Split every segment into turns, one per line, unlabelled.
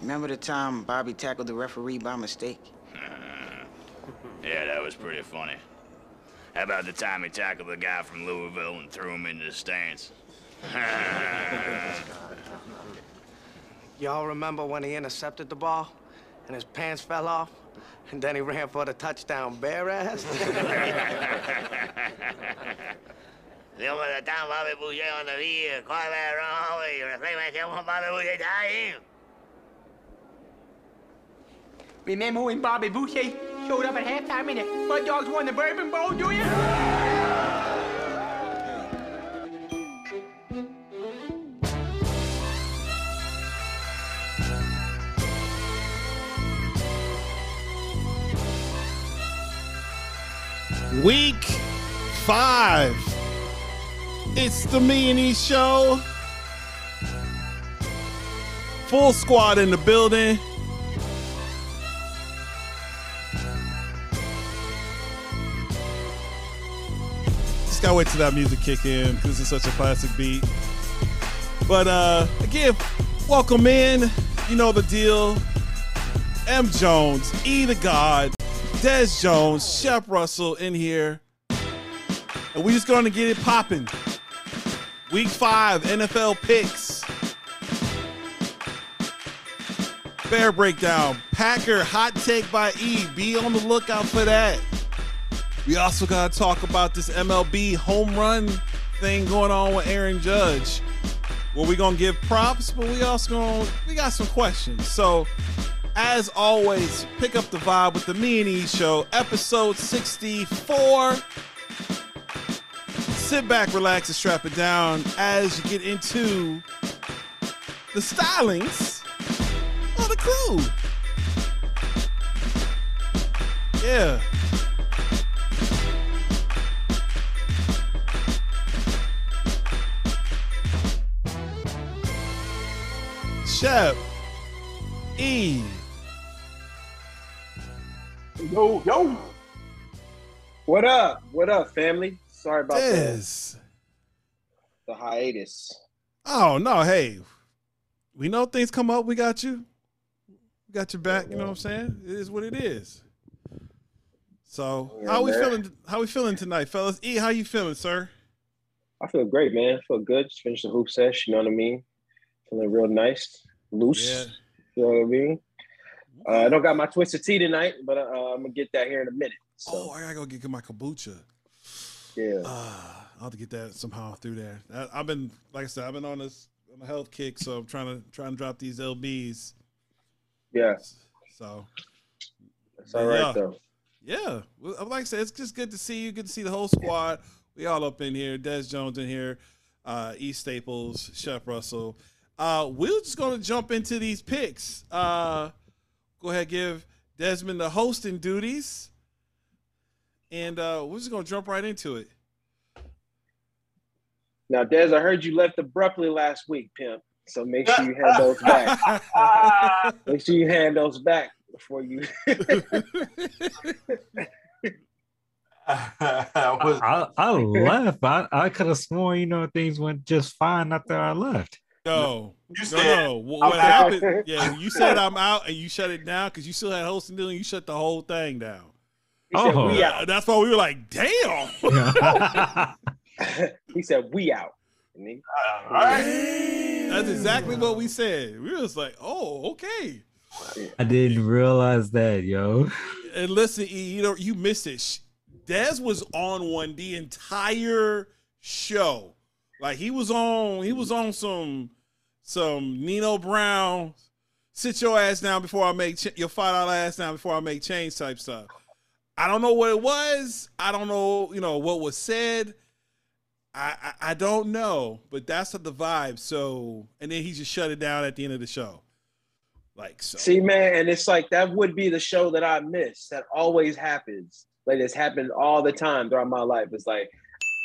Remember the time Bobby tackled the referee by mistake?
Yeah, that was pretty funny. How about the time he tackled the guy from Louisville and threw him into the stands?
Y'all remember when he intercepted the ball and his pants fell off? And then he ran for the touchdown bare ass?
Digo, está Bobby Boucher on the field, quarterback wrong way, reclamación Bobby Boucher time.
Remember when Bobby Boucher showed up at halftime and the Mud Dogs won the Bourbon Bowl, do you?
Week five. It's the Me and E show. Full squad in the building. Just gotta wait till that music kick in because it's such a classic beat. But uh again, welcome in. You know the deal. M Jones, E the God, Des Jones, Shep Russell in here. And we just gonna get it popping. Week five, NFL picks. Bear breakdown. Packer hot take by E. Be on the lookout for that. We also gotta talk about this MLB home run thing going on with Aaron Judge. Well, we gonna give props, but we also gonna we got some questions. So as always, pick up the vibe with the Me and E Show, episode 64. Sit back, relax, and strap it down as you get into the stylings of the crew. Yeah. Shep, E,
Yo, yo. What up? What up, family? Sorry about the, the hiatus.
Oh no, hey. We know things come up, we got you. We got your back, you know what I'm saying? It is what it is. So
Yeah,
how we
man.
feeling how we feeling tonight, fellas? E, how you feeling, sir?
I feel great, man. I feel good. Just finished the hoop sesh, you know what I mean? Feeling real nice, loose.
Yeah.
You know what I mean? Uh, I don't got my twisted tea tonight, but uh, I'm gonna get that here in a minute. So
Oh, I gotta go get my kombucha.
yeah.
Uh, I'll have to get that somehow through there. I, I've been, like I said, I've been on this on a health kick, so I'm trying to trying to drop these lbs.
Yeah.
So
It's all right
Yeah.
though.
Yeah, well, like I said, it's just good to see you. Good to see the whole squad. We all up in here. Des Jones in here. Uh, E Staples, Shep Russell. Uh, we're just gonna jump into these picks. Uh, go ahead, give Desmond the hosting duties, and uh, we're just gonna jump right into it.
Now, Des, I heard you left abruptly last week, pimp. So make sure you hand those back. make sure you hand those back before you.
was, I, I left. I, I could have sworn, you know, things went just fine after I left.
No,
You
no,
said,
no. What, what happened? Yeah, you said I'm out, and you shut it down because you still had hosting duty. You shut the whole thing down.
He
Oh.
we
Yeah,
uh,
that's why we were like, "Damn."
he said, we out. And he- uh,
All right.
That's exactly what we said. We was like, "Oh, okay."
I didn't realize that, yo.
And listen, E, you know, you missed it. Sh- Dez was on one the entire show. Like he was on, he was on some some Nino Brown. Sit your ass down before I make ch- your five dollar ass down before I make change type stuff. I don't know what it was. I don't know, you know, what was said. I, I I don't know, but that's the vibe. So, and then he just shut it down at the end of the show. Like so.
See, man, and it's like that would be the show that I miss. That always happens. Like it's happened all the time throughout my life. It's like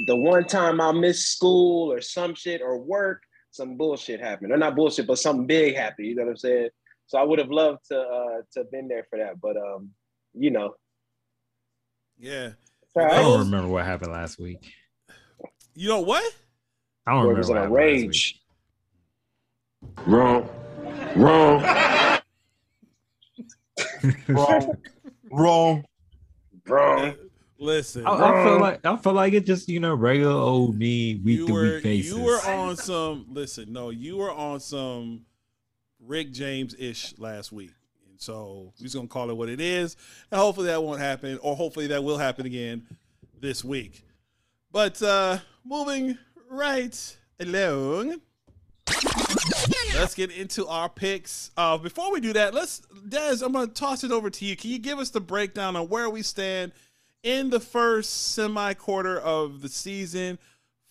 the one time I miss school or some shit or work, some bullshit happened. Or not bullshit, but something big happened. You know what I'm saying? So I would have loved to uh to have been there for that. But um, you know,
yeah.
it's
I don't remember what happened last week.
You know what?
I don't
Boy
remember
was
what
a
happened last
rage.
week.
Wrong. Wrong. Wrong. Wrong.
Wrong.
Listen,
I, I feel like I feel like it just you know regular old me week
you
to
were
week basis.
you were on some. Listen, no, you were on some Rick James ish last week, and so we're just gonna call it what it is, and hopefully that won't happen, or hopefully that will happen again this week. But uh moving right along. Let's get into our picks. Uh, before we do that, let's Des, I'm gonna toss it over to you. Can you give us the breakdown on where we stand in the first semi quarter of the season?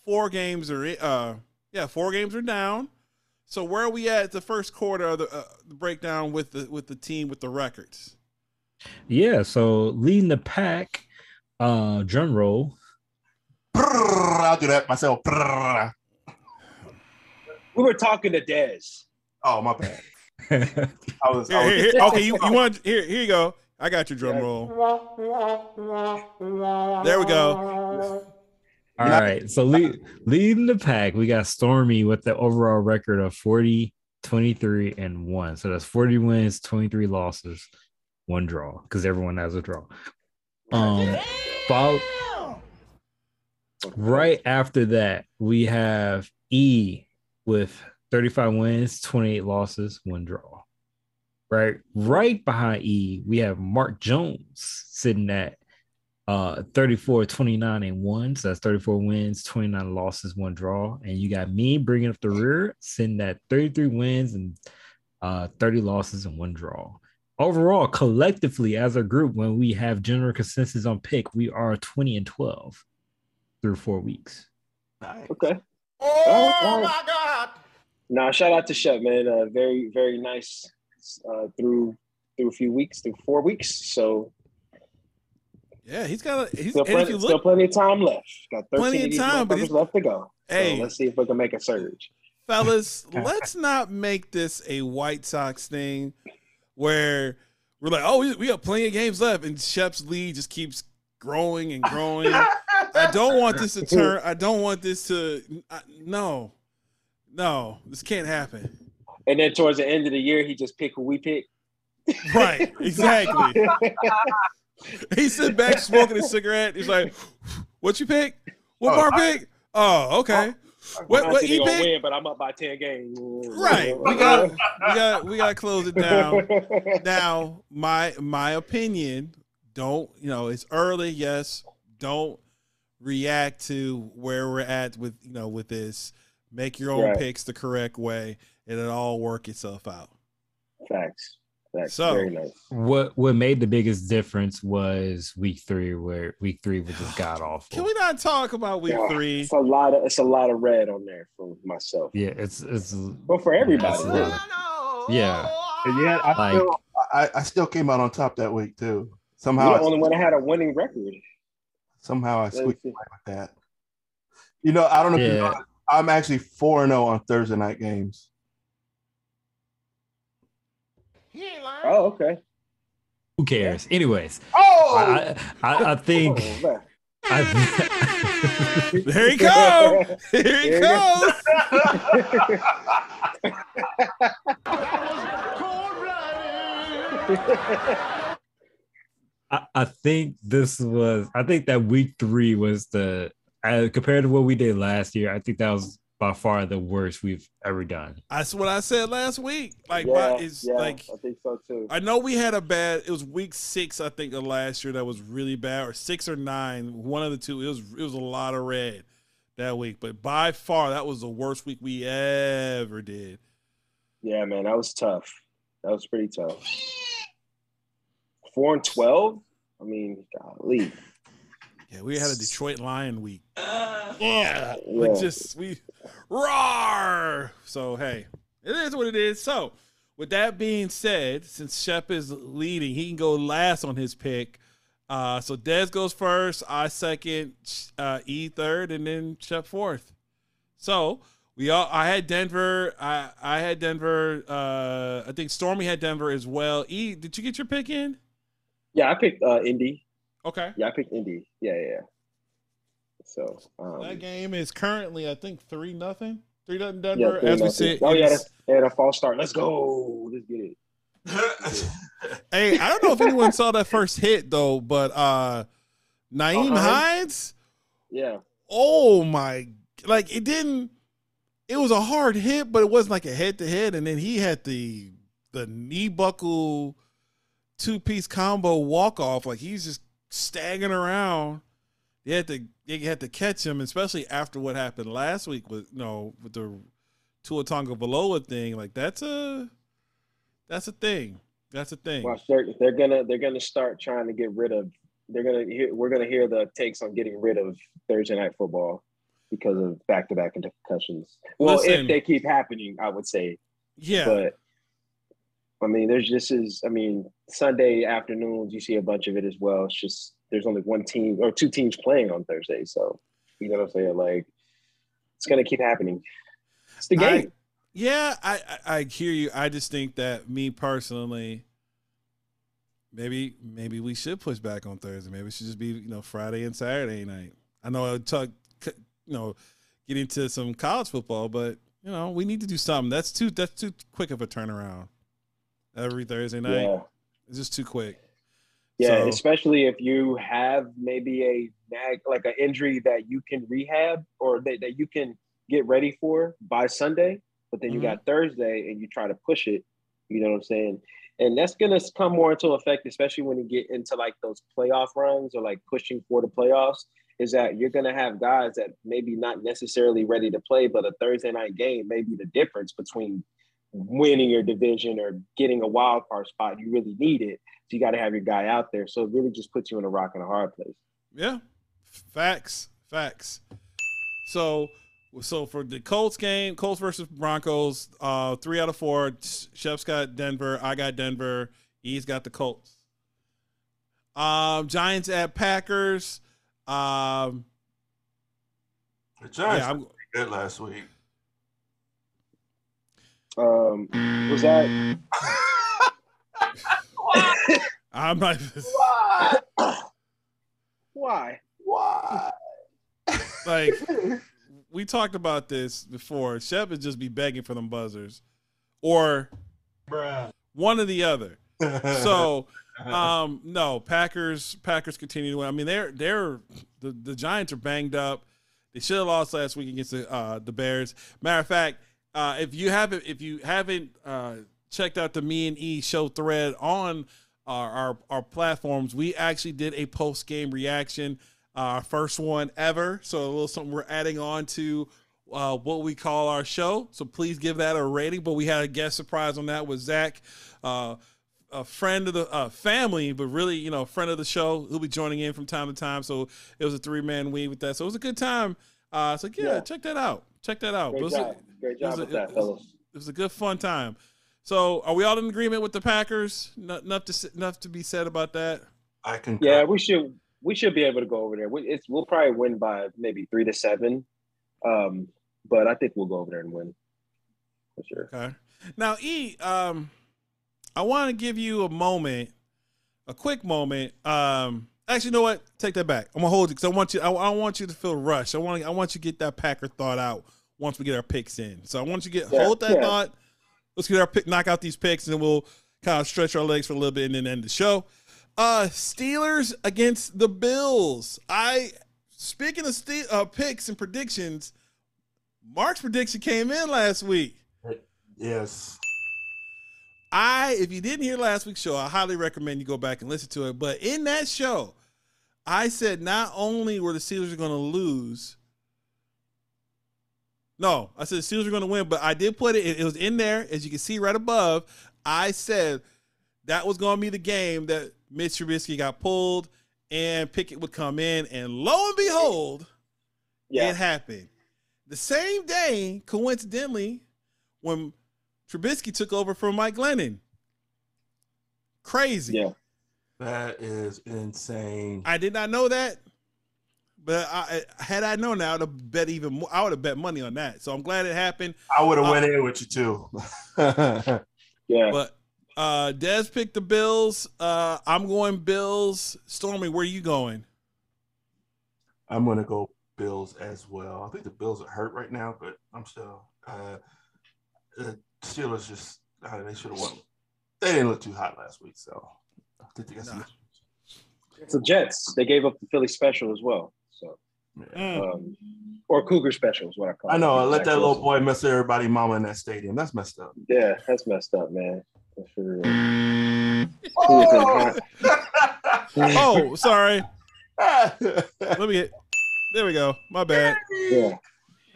Four games are uh yeah, four games are down. So where are we at the first quarter of the, uh, the breakdown with the with the team with the records?
Yeah, so leading the pack, uh, drum roll.
Brrr, I'll do that myself. Brrr.
We were talking to Dez.
Oh my bad. I was. I was
here, here. Okay, you, you want here? Here you go. I got your drum roll. There we go.
All right, so lead, leading the pack, we got Stormy with the overall record of 40, 23, and one. So that's 40 wins, 23 losses, one draw, because everyone has a draw. Um, follow, right after that, we have E with 35 wins, 28 losses, one draw. Right, right behind E, we have Mark Jones sitting at uh 34 29 and 1 so that's 34 wins 29 losses one draw and you got me bringing up the rear sitting at 33 wins and uh 30 losses and one draw overall collectively as a group when we have general consensus on pick we are 20 and 12 through four weeks
Nice.
Okay.
Oh my god!
Now shout out to Shep, man. Uh, very, very nice uh, through through a few weeks, through four weeks. So
Yeah, he's got. A, he's
still, plenty,
you
still plenty of time left. Got 13
Plenty of time, but he's-
left to go.
Hey.
so let's see if we can make a surge.
fellas, let's not make this a White Sox thing where we're like, oh, we, we have plenty of games left, and Shep's lead just keeps growing and growing. I don't want this to turn. I don't want this to. I, no, no, this can't happen.
And then towards the end of the year, he just pick who we pick.
Right? Exactly. he sit back smoking a cigarette. He's like, "What you pick? What
Oh,
bar
I-
pick? Oh, okay. Oh, what
I'm
what
not
you pick?
win, but I'm up by 10 games.
Right. We got we got we got to close it down. now my my opinion don't you know it's early yes don't react to where we're at with you know with this make your own
Right.
picks the correct way it'll all work itself out
Facts. Facts.
So-
very nice.
what what made the biggest difference was week three where week three was just god awful
can we not talk about week
Yeah,
three
It's a lot of it's a lot of red on there for myself.
yeah it's it's
But for everybody,
That's a
really.
yeah
And yet, I,
Like-
still, I, I still came out on top that week too.
You're
Somehow,
the
I,
only one that had a winning record.
somehow I squeaked
see.
away with that. You know, I don't know if you know, I'm actually four and zero on Thursday night games.
Oh, okay.
who cares? Anyways.
Oh,
I, I i think
Oh.
I,
here he comes here he
Here
comes.
I, I think this was I think that week three was the uh, compared to what we did last year, I think that was by far the worst we've ever done.
that's what i said last week like
yeah,
my, it's
yeah,
like
I think so too.
I know we had a bad. It was week six, I think, of last year that was really bad, or six or nine, one of the two. It was it was a lot of red that week, but by far that was the worst week we ever did.
Yeah, man, that was tough. That was pretty tough. Four and twelve. I mean, golly.
Yeah, we had a Detroit Lion week. yeah,
Yeah.
like just we roar. So hey, it is what it is. So with that being said, since Shep is leading, he can go last on his pick. Uh, so Dez goes first, I second, uh, E third, and then Shep fourth. So we all I had Denver. I I had Denver. Uh, I think Stormy had Denver as well. E, did you get your pick in?
Yeah, I picked uh Indy.
Okay.
Yeah, I picked Indy. Yeah, yeah. yeah. So um,
That game is currently, I think, three nothing. Three nothing
yeah,
Denver.
three
as we
said.
sit,
Oh yeah,
it's-
that's, yeah, a false start. Let's go. Let's get it.
Hey, I don't know if anyone saw that first hit though, but uh Nyheim
Uh-huh.
Hines,
Yeah.
oh my like it didn't it was a hard hit, but it wasn't like a head to head, and then he had the the knee buckle two piece combo walk off, like he's just staggering around. You had to you had to catch him, especially after what happened last week with you know with the Tua Tagovailoa thing. Like that's a that's a thing. That's a thing.
Watch, they're, they're gonna they're gonna start trying to get rid of. They're gonna hear. We're gonna hear the takes on getting rid of Thursday night football because of back to back concussions. Well,
Listen.
if they keep happening, I would say.
Yeah.
But I mean, there's just is. I mean, Sunday afternoons you see a bunch of it as well. It's just there's only one team or two teams playing on Thursday, so you know what I'm saying. Like it's gonna keep happening. It's the
I-
game.
Yeah, I, I I hear you. I just think that me personally, maybe maybe we should push back on Thursday. Maybe it should just be you know Friday and Saturday night. I know I would talk you know get into some college football, but you know we need to do something. That's too that's too quick of a turnaround. Every Thursday night,
yeah.
it's just too quick.
Yeah,
So-
especially if you have maybe a nag, like an injury that you can rehab or that, that you can get ready for by Sunday, but then you
Mhm.
got Thursday and you try to push it. You know what I'm saying? And that's gonna come more into effect, especially when you get into like those playoff runs or like pushing for the playoffs. Is that you're gonna have guys that maybe not necessarily ready to play, but a Thursday night game may be the difference between winning your division or getting a wild card spot. You really need it. So you got to have your guy out there. So it really just puts you in a rock and a hard place.
Yeah, facts, facts. So, so for the Colts game, Colts versus Broncos, uh, three out of four. Shep's got Denver. I got Denver. He's got the Colts. Um, Giants at Packers. Um,
The Giants
yeah, I'm,
good last week.
Um, was that
I'm not.
why?
Why?
like we talked about this before. Shep would just be begging for them buzzers, or
Bruh.
one or the other. So um no packers packers continue to win i mean they're they're the, the giants are banged up they should have lost last week against the uh the bears matter of fact uh if you haven't if you haven't uh checked out the me and e show thread on our our, our platforms we actually did a post game reaction uh, our first one ever so a little something we're adding on to uh, what we call our show. So please give that a rating. But we had a guest surprise on that with Zach, uh, a friend of the uh, family, but really, you know, a friend of the show who'll be joining in from time to time. So it was a three man weave with that. So it was a good time. Uh, so yeah,
Yeah.
check that out. Check that out. But
Great
was a-
job. Great
it was
job
a-
that,
it was-
fellas.
it was a good fun time. So are we all in agreement with the Packers? Not, enough to enough to be said about that.
I can.
Yeah, we should we should be able to go over there. We, it's we'll probably win by maybe three to seven. Um, but I think we'll go over there and win for sure.
Okay. Now, E, um, I want to give you a moment, a quick moment. Um, actually, you know what? Take that back. I'm gonna hold you because I want you. I, I want you to feel rushed. I want. I want you to get that Packer thought out once we get our picks in. So I want you to get
Yeah,
hold that
yeah.
thought. Let's get our pick, knock out these picks, and then we'll kind of stretch our legs for a little bit and then end the show. Uh, Steelers against the Bills. I speaking of ste- uh, picks and predictions. Mark's prediction came in last week.
Yes.
I, if you didn't hear last week's show, I highly recommend you go back and listen to it. But in that show, I said not only were the Steelers going to lose, no, I said the Steelers are going to win, but I did put it, it was in there, as you can see right above. I said that was going to be the game that Mitch Trubisky got pulled and Pickett would come in. And lo and behold,
Yeah,
it happened. The same day, coincidentally, when Trubisky took over from Mike Glennon. Crazy.
yeah.
That is insane.
I did not know that. But I, had I known that, I would have bet even more. I would have bet money on that. So I'm glad it happened.
I would have
Uh,
went in with you too.
Yeah.
But uh Des picked the Bills. Uh I'm going Bills. Stormy, where you going?
I'm gonna go Bills as well. I think the Bills are hurt right now, but I'm still. Uh, the Steelers just uh, they should have won. they didn't look too hot last week, so I think they got some.
It's the Jets. They gave up the Philly special as well. So,
Mm.
um, or Cougar special is what I call it.
I
it.
know. Let that little boy mess everybody, mama in that stadium. That's messed up.
Yeah, that's messed up, man. That's for real.
Oh!
Oh, sorry. Let me get. There we go. My bad.
Yeah.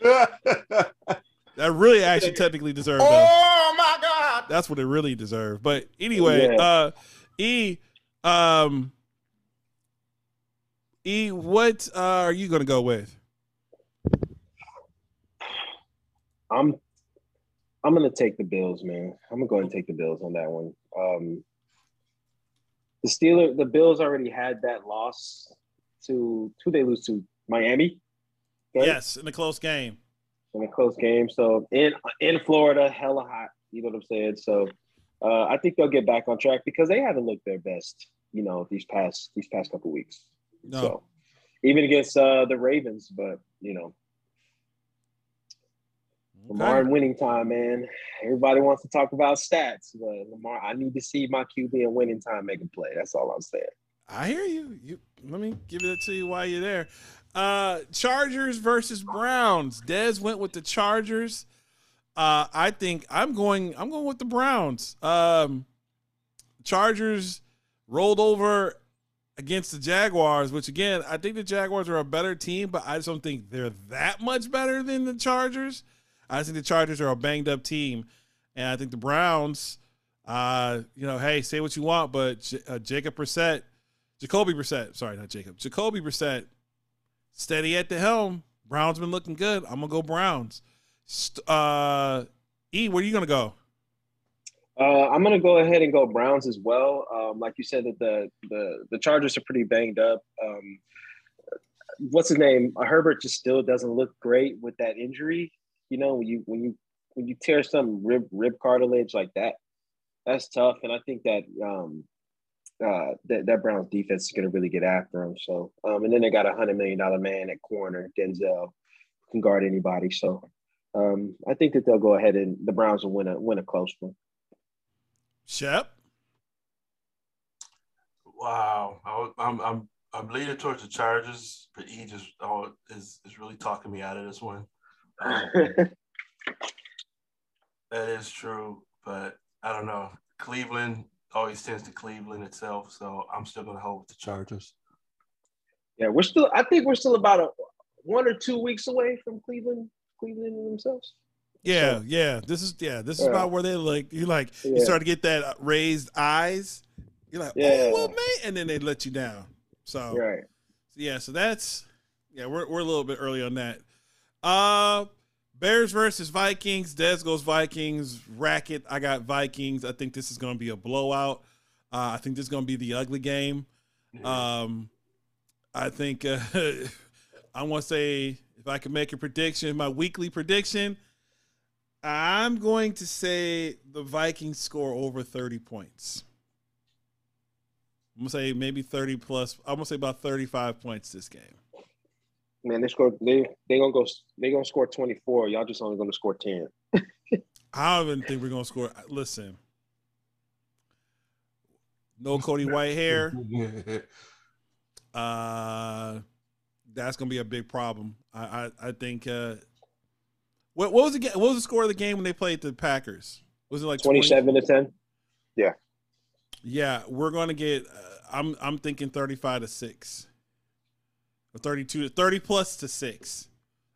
That really actually technically deserved. though.
Oh my God!
That's what it really deserved. But anyway,
Yeah.
uh E um E what uh, are you gonna go with?
I'm I'm gonna take the Bills, man. I'm gonna go ahead and take the Bills on that one. Um the Steelers, the Bills already had that loss to who they lose to Miami. right?
Yes, in a close game.
In a close game. So in in Florida, hella hot. You know what I'm saying? So uh, I think they'll get back on track because they haven't looked their best. You know these past these past couple weeks.
No.
So even against uh, the Ravens, but you know Lamar in winning time, man. Everybody wants to talk about stats, but Lamar, I need to see my QB in winning time make a play. That's all I'm saying.
I hear you. You let me give it to you while you're there. Uh Chargers versus Browns. Dez went with the Chargers. Uh I think I'm going I'm going with the Browns. Um Chargers rolled over against the Jaguars, which again, I think the Jaguars are a better team, but I just don't think they're that much better than the Chargers. I think the Chargers are a banged up team, and I think the Browns, uh, you know, hey, say what you want, but J- uh, Jacob Brissett, Jacoby Brissett, sorry, not Jacob, Jacoby Brissett, steady at the helm. Browns been looking good. I'm gonna go Browns. Uh, E, where you gonna go?
Uh, I'm gonna go ahead and go Browns as well. Um, like you said, that the the the Chargers are pretty banged up. Um, what's his name? Uh, Herbert just still doesn't look great with that injury. You know, when you when you when you tear some rib rib cartilage like that, that's tough. And I think that um, uh, that that Browns defense is gonna really get after him. So, um, and then they got a hundred million dollar man at corner, Denzel, who can guard anybody. So, um, I think that they'll go ahead and the Browns will win a win a close one.
Shep.
Wow, I, was- I'm I'm I'm leaning towards the Chargers, but he just oh is is really talking me out of this one. Um, that is true, but I don't know. Cleveland always tends to Cleveland itself, so I'm still gonna hold with the Chargers.
Yeah, we're still. I think we're still about a one or two weeks away from Cleveland. Cleveland themselves.
Yeah,
So-
yeah. This is yeah. This is
Yeah.
about where they like. You like you start to get that raised eyes. You're like,
Yeah.
oh well, man, and then they let you down. So
Right.
yeah, so that's yeah. We're we're a little bit early on that. Uh, Bears versus Vikings. Des goes Vikings. Racket. I got Vikings. I think this is going to be a blowout. Uh, I think this is going to be the ugly game. Um, I think uh, I want to say if I can make a prediction, my weekly prediction, I'm going to say the Vikings score over 30 points. I'm gonna say maybe 30 plus. I'm gonna say about 35 points this game.
Man, they scored. They they gonna go. They gonna score twenty four. Y'all just only gonna score ten.
I don't even think we're gonna score. Listen, no Cody Whitehair. Uh, that's gonna be a big problem. I I, I think. Uh, what what was the what was the score of the game when they played the Packers? Was it like
Twenty seven to ten.
Yeah, Yeah, we're gonna get. Uh, I'm I'm thinking 35 to six, or 32 to 30 plus to six.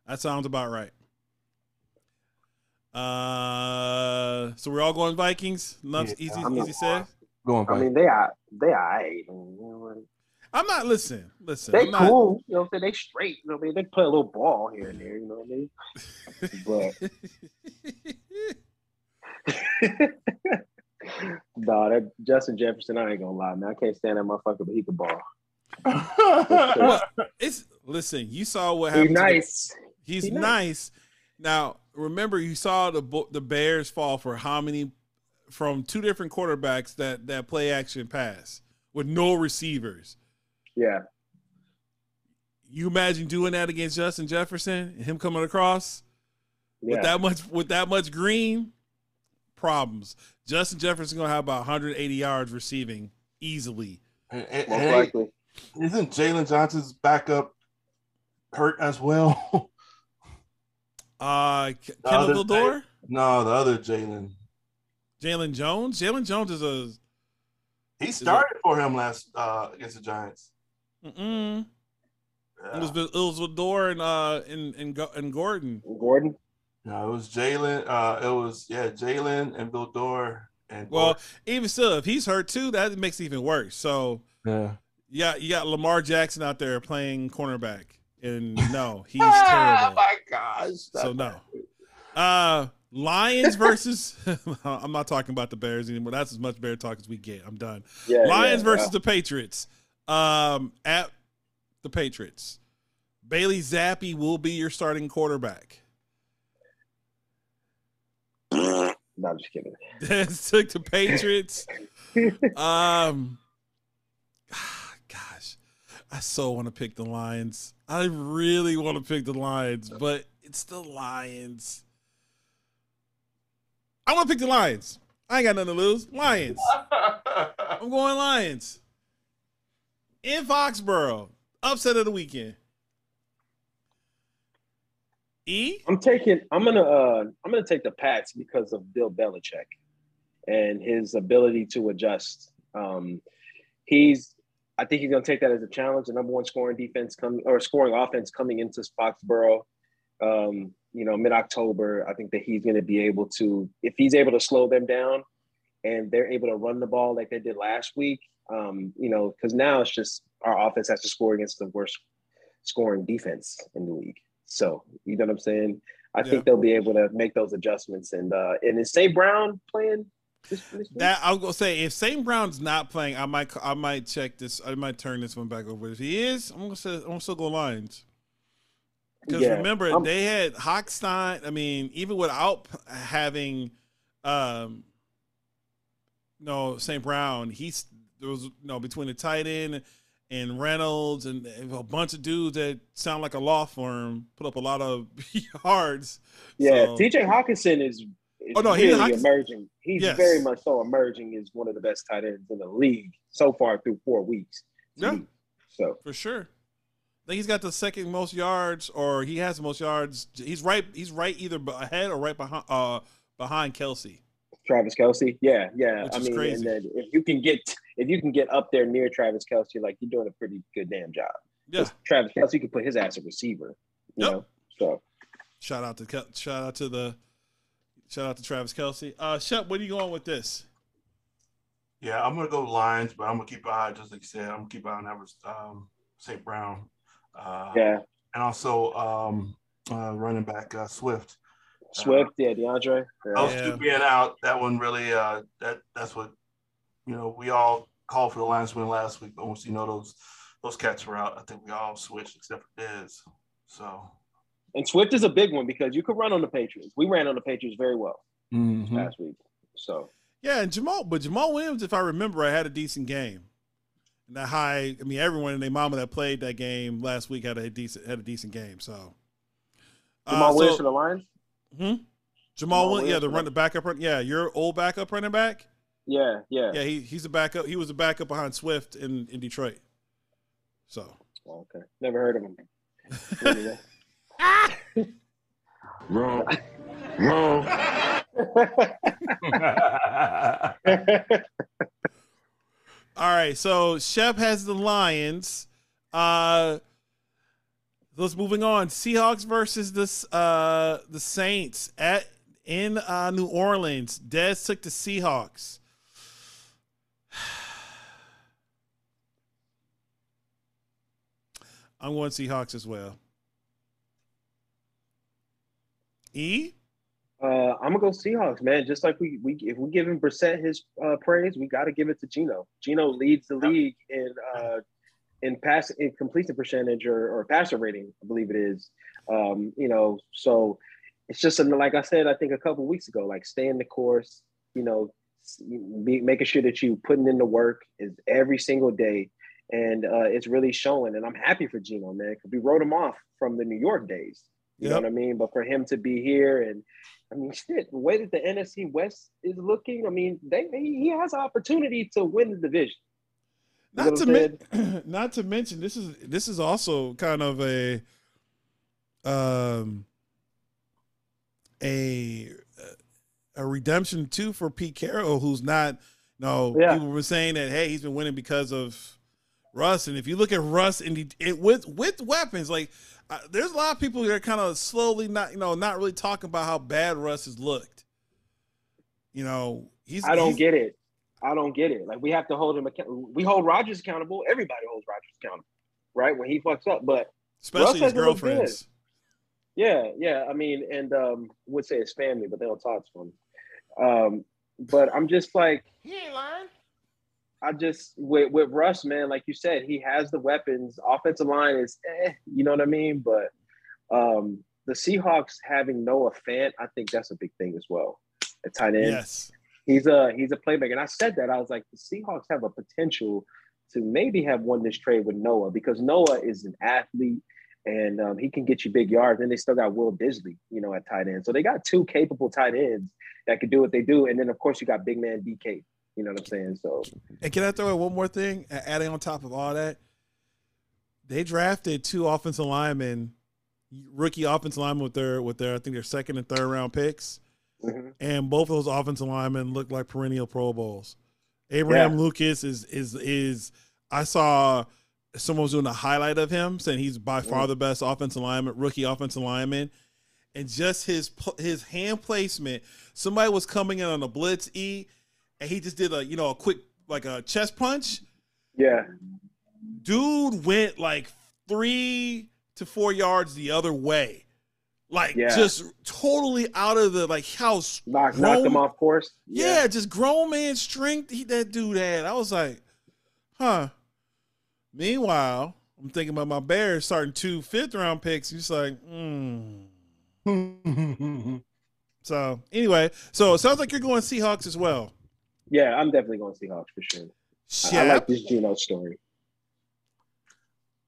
That sounds about right. Uh, so we're all going Vikings. Enough,
Yeah,
easy,
I mean-
easy said.
Going
I mean, they are. They are. You
I'm not listen. Listen,
they
I'm not-
cool. You know what I'm saying? They straight. You know what I mean? They play a little ball here and there. You know what I mean? But nah, that Justin Jefferson. I ain't gonna lie, man. I can't stand that motherfucker, but he can ball.
it's listen. You saw what
He
happened. to the-
nice.
He's
He
nice.
nice.
Now, remember, you saw the the Bears fall for how many from two different quarterbacks that that play action pass with no receivers.
Yeah.
You imagine doing that against Justin Jefferson and him coming across
Yeah.
with that much with that much green? problems. Justin Jefferson gonna have about 180 yards receiving easily.
And- and-
Most
and
likely.
Isn't Jalen Johnson's backup hurt as well?
Uh, K-
The
Kenneth
other
Vildor,
no, the other Jalen.
Jalen Jones. Jalen Jones is a.
He started for him last uh, against the Giants.
Mm-mm.
Yeah.
It was it was Vildor and uh and and, Go- and Gordon.
Gordon.
No, it was Jalen. Uh, it was yeah, Jalen and Vildor and
Well, even still, if he's hurt too, that makes it even worse. So
yeah.
Yeah, you got Lamar Jackson out there playing cornerback, and no, he's terrible.
Oh my gosh!
So no. Uh Lions versus I'm not talking about the Bears anymore. That's as much bear talk as we get. I'm done.
Yeah.
Lions
yeah,
versus the Patriots. Um at the Patriots. Bailey Zappe will be your starting quarterback.
No, I'm just kidding.
That's took the Patriots. Um. I so want to pick the Lions. I really want to pick the Lions, but it's the Lions. I want to pick the Lions. I ain't got nothing to lose. Lions. I'm going Lions. In Foxborough. Upset of the weekend. E?
I'm taking. I'm gonna. Uh, I'm gonna take the Pats because of Bill Belichick and his ability to adjust. Um, he's. I think he's gonna take that as a challenge. The number one scoring defense coming or scoring offense coming into Foxborough. Um, you know, mid October. I think that he's gonna be able to, if he's able to slow them down, and they're able to run the ball like they did last week. Um, you know, because now it's just our offense has to score against the worst scoring defense in the league. So you know what I'm saying? I
Yeah.
think they'll be able to make those adjustments. And uh and is St. Brown playing this, this week?
That I'm gonna say, if St. Brown's not playing, I might I might check this. I might turn this one back over. If he is, I'm gonna say I'm gonna still go Lions. Because
Yeah,
remember,
I'm-
they had Hockenson. I mean, even without having, um, no St. Brown, he's there was no between the tight end and Reynolds and a bunch of dudes that sound like a law firm put up a lot of yards.
yeah,
So-
TJ Hockenson is
Oh, no, he-
really
Hawkins-
emerging. He's
Yes.
very much so emerging as one of the best tight ends in the league so far through four weeks.
Yeah.
me. So
For sure. I think he's got the second most yards, or he has the most yards. He's right. He's right either ahead or right behind. Uh, behind Kelce.
Travis Kelce, yeah, yeah.
Which
I mean,
crazy.
and then if you can get if you can get up there near Travis Kelce, like you're doing a pretty good damn job.
Yeah.
Travis Kelce could put his ass a receiver. You
Yep.
know, so
Shout out to shout out to the shout out to Travis Kelce. Uh, Shep, what are you going with this?
Yeah, I'm gonna go Lions, but I'm gonna keep an eye, just like you said, I'm gonna keep an eye on Evers, um, St. Brown. Uh,
yeah,
and also um, uh, running back uh, Swift.
Swift, yeah, D'Andre. Yeah.
Those
Yeah.
two being out, that one really uh, that that's what you know. We all called for the Lions to win last week, but once you know those those cats were out, I think we all switched except for Dez. So
And Swift is a big one because you could run on the Patriots. We ran on the Patriots very well
mhm.
last week. So
Yeah, and Jamaal, but Jamaal Williams, if I remember, I had a decent game. And that high, I mean, everyone and their mama that played that game last week had a decent had a decent game. So
Jamaal
Uh,
Williams
so-
for the Lions.
Hmm? Jamaal,
Jamaal
Williams, yeah, the run
the-
the backup run, yeah, your old backup running back.
Yeah, yeah.
Yeah, he, he's a backup. He was a backup behind Swift in, in Detroit. So
Okay, never heard of him.
Wrong. Wrong.
All right, so Shep has the Lions. Uh let's moving on. Seahawks versus this uh the Saints at in uh New Orleans. Dez took the Seahawks. I'm going Seahawks as well. E?
Uh, I'm gonna go Seahawks, man. Just like we we if we give him Brissett his uh, praise, we got to give it to Geno. Geno leads the league in uh, in pass in completion percentage or, or passer rating, I believe it is. Um, you know, so it's just something like I said, I think a couple weeks ago, like stay in the course. You know, be, making sure that you putting in the work is every single day, and uh, it's really showing. And I'm happy for Geno, man, because we wrote him off from the New York days. You know what I mean? But for him to be here and I mean, shit, the way that the NFC West is looking, I mean, they he he has an opportunity to win the division. You
Not to men- not to mention this is this is also kind of a um a a redemption too for Pete Carroll, who's not. No,
Yeah.
people were saying that hey, he's been winning because of Russ, and if you look at Russ and he, it, with with weapons, like uh, there's a lot of people that are kind of slowly not you know not really talking about how bad Russ has looked. You know, he's
I don't
he's-
get it. I don't get it. Like we have to hold him accountable. We hold Rodgers accountable. Everybody holds Rodgers accountable, right? When he fucks up, but
especially his
hasn't looked good.
girlfriends.
Yeah, yeah. I mean, and um, would say his family, but they don't talk to him. Um, but I'm just like,
He ain't lying.
I just with with Russ, man, like you said, he has the weapons. Offensive line is, eh, you know what I mean. But um, the Seahawks having Noah Fant, I think that's a big thing as well. At tight end,
Yes.
he's a he's a playmaker. And I said that I was like, the Seahawks have a potential to maybe have won this trade with Noah because Noah is an athlete and um, he can get you big yards. And they still got Will Dissly, you know, at tight end. So they got two capable tight ends that can do what they do. And then of course you got big man DK. You know what I'm saying? So
And can I throw in one more thing? Adding on top of all that, they drafted two offensive linemen, rookie offensive linemen with their with their I think their second and third round picks,
mhm.
and both of those offensive linemen look like perennial Pro Bowls. Abraham
Yeah.
Lucas is is is I saw someone was doing a highlight of him saying he's by far
Mhm.
the best offensive lineman, rookie offensive lineman, and just his his hand placement. Somebody was coming in on a blitz e, and he just did a you know a quick like a chest punch.
yeah,
Dude went like three to four yards the other way, like
Yeah.
just totally out of the like house.
knocked knocked him off course.
Yeah, just grown man strength he, that dude had. I was like, huh. Meanwhile, I'm thinking about my Bears starting two fifth round picks. Just like, hmm. So anyway, so it sounds like you're going Seahawks as well.
Yeah. I'm definitely going Seahawks for sure. I- I, like this Geno story.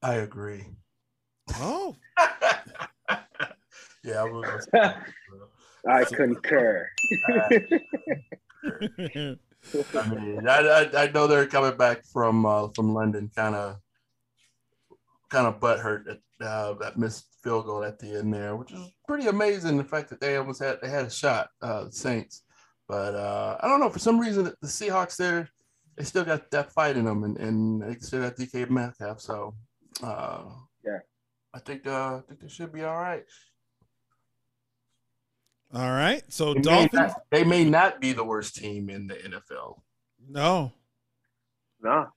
I agree.
Oh,
yeah, I was.
I concur.
I mean, I, I, I know they're coming back from uh, from London, kind of kind of butthurt at uh, that missed field goal at the end there, which is pretty amazing. The fact that they almost had they had a shot, uh, Saints, but uh, I don't know for some reason the Seahawks there they still got that fight in them, and, and they still got DK Metcalf. So uh,
Yeah.
I think uh, I think they should be all right.
all right. So
They may,
Dolphins.
not, they may not be the worst team in the NFL.
No,
no.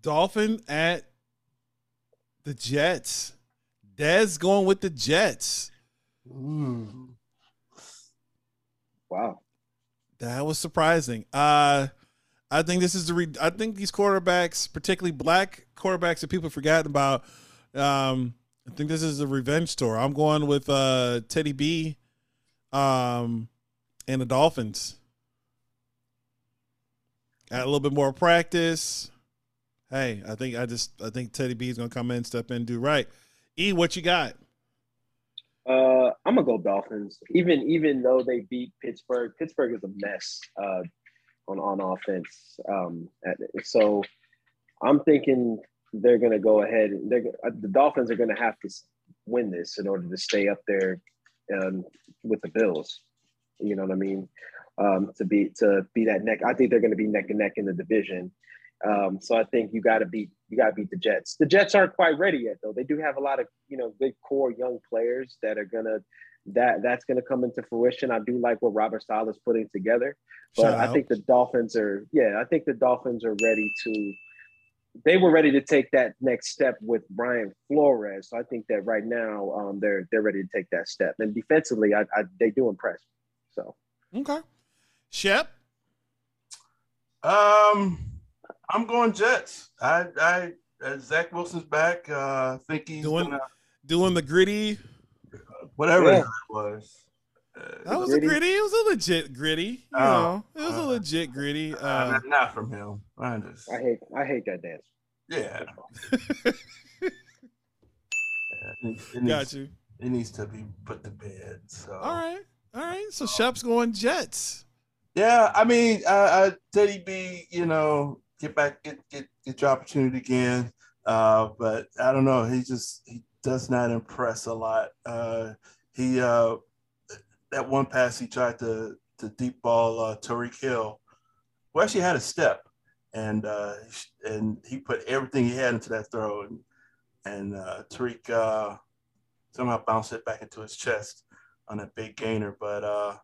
Dolphin at the Jets. Dez going with the Jets.
Mm.
Wow.
That was surprising. Uh I think this is the re- I think these quarterbacks, particularly black quarterbacks that people have forgotten about, um, I think this is a revenge tour. I'm going with uh Teddy B um and the Dolphins. Got a little bit more practice. Hey, I think I just I think Teddy B is gonna come in, step in, do right. E, what you got?
Uh, I'm gonna go Dolphins. Even even though they beat Pittsburgh, Pittsburgh is a mess uh, on on offense. Um, so I'm thinking they're gonna go ahead. They're uh, the Dolphins are gonna have to win this in order to stay up there um, with the Bills. You know what I mean? Um, to be to be that neck. I think they're gonna be neck and neck in the division. Um, so I think you got to beat you got to beat the Jets. The Jets aren't quite ready yet, though. They do have a lot of you know good core young players that are gonna that that's gonna come into fruition. I do like what Robert Saleh is putting together, but
Shout
I
out.
think the Dolphins are yeah. I think the Dolphins are ready to. They were ready to take that next step with Brian Flores. So I think that right now um, they're they're ready to take that step. And defensively, I, I they do impress. So
Okay. Shep.
Um, I'm going Jets. I, I, uh, Zach Wilson's back. Uh, I think he's
Doing-
gonna,
Doing the gritty.
whatever
Yeah.
it was. Uh,
That was
Gritty.
a gritty. It was a legit gritty. You
Oh,
know, it was a
uh,
legit gritty.
uh,
Uh,
not, not from him. I just,
I hate I hate that dance.
yeah. Yeah, it needs- it needs-
got you.
it needs to be put to bed. So
All right, all right. So Shep's going Jets.
Yeah, I mean, uh, uh, Teddy B, you know, get back, get get get your opportunity again. Uh, but I don't know, he just he does not impress a lot. Uh, he uh, that one pass he tried to to deep ball uh, Tyreek Hill, who actually had a step, and uh, and he put everything he had into that throw, and and uh, Tyreek uh, somehow bounced it back into his chest on a big gainer, but.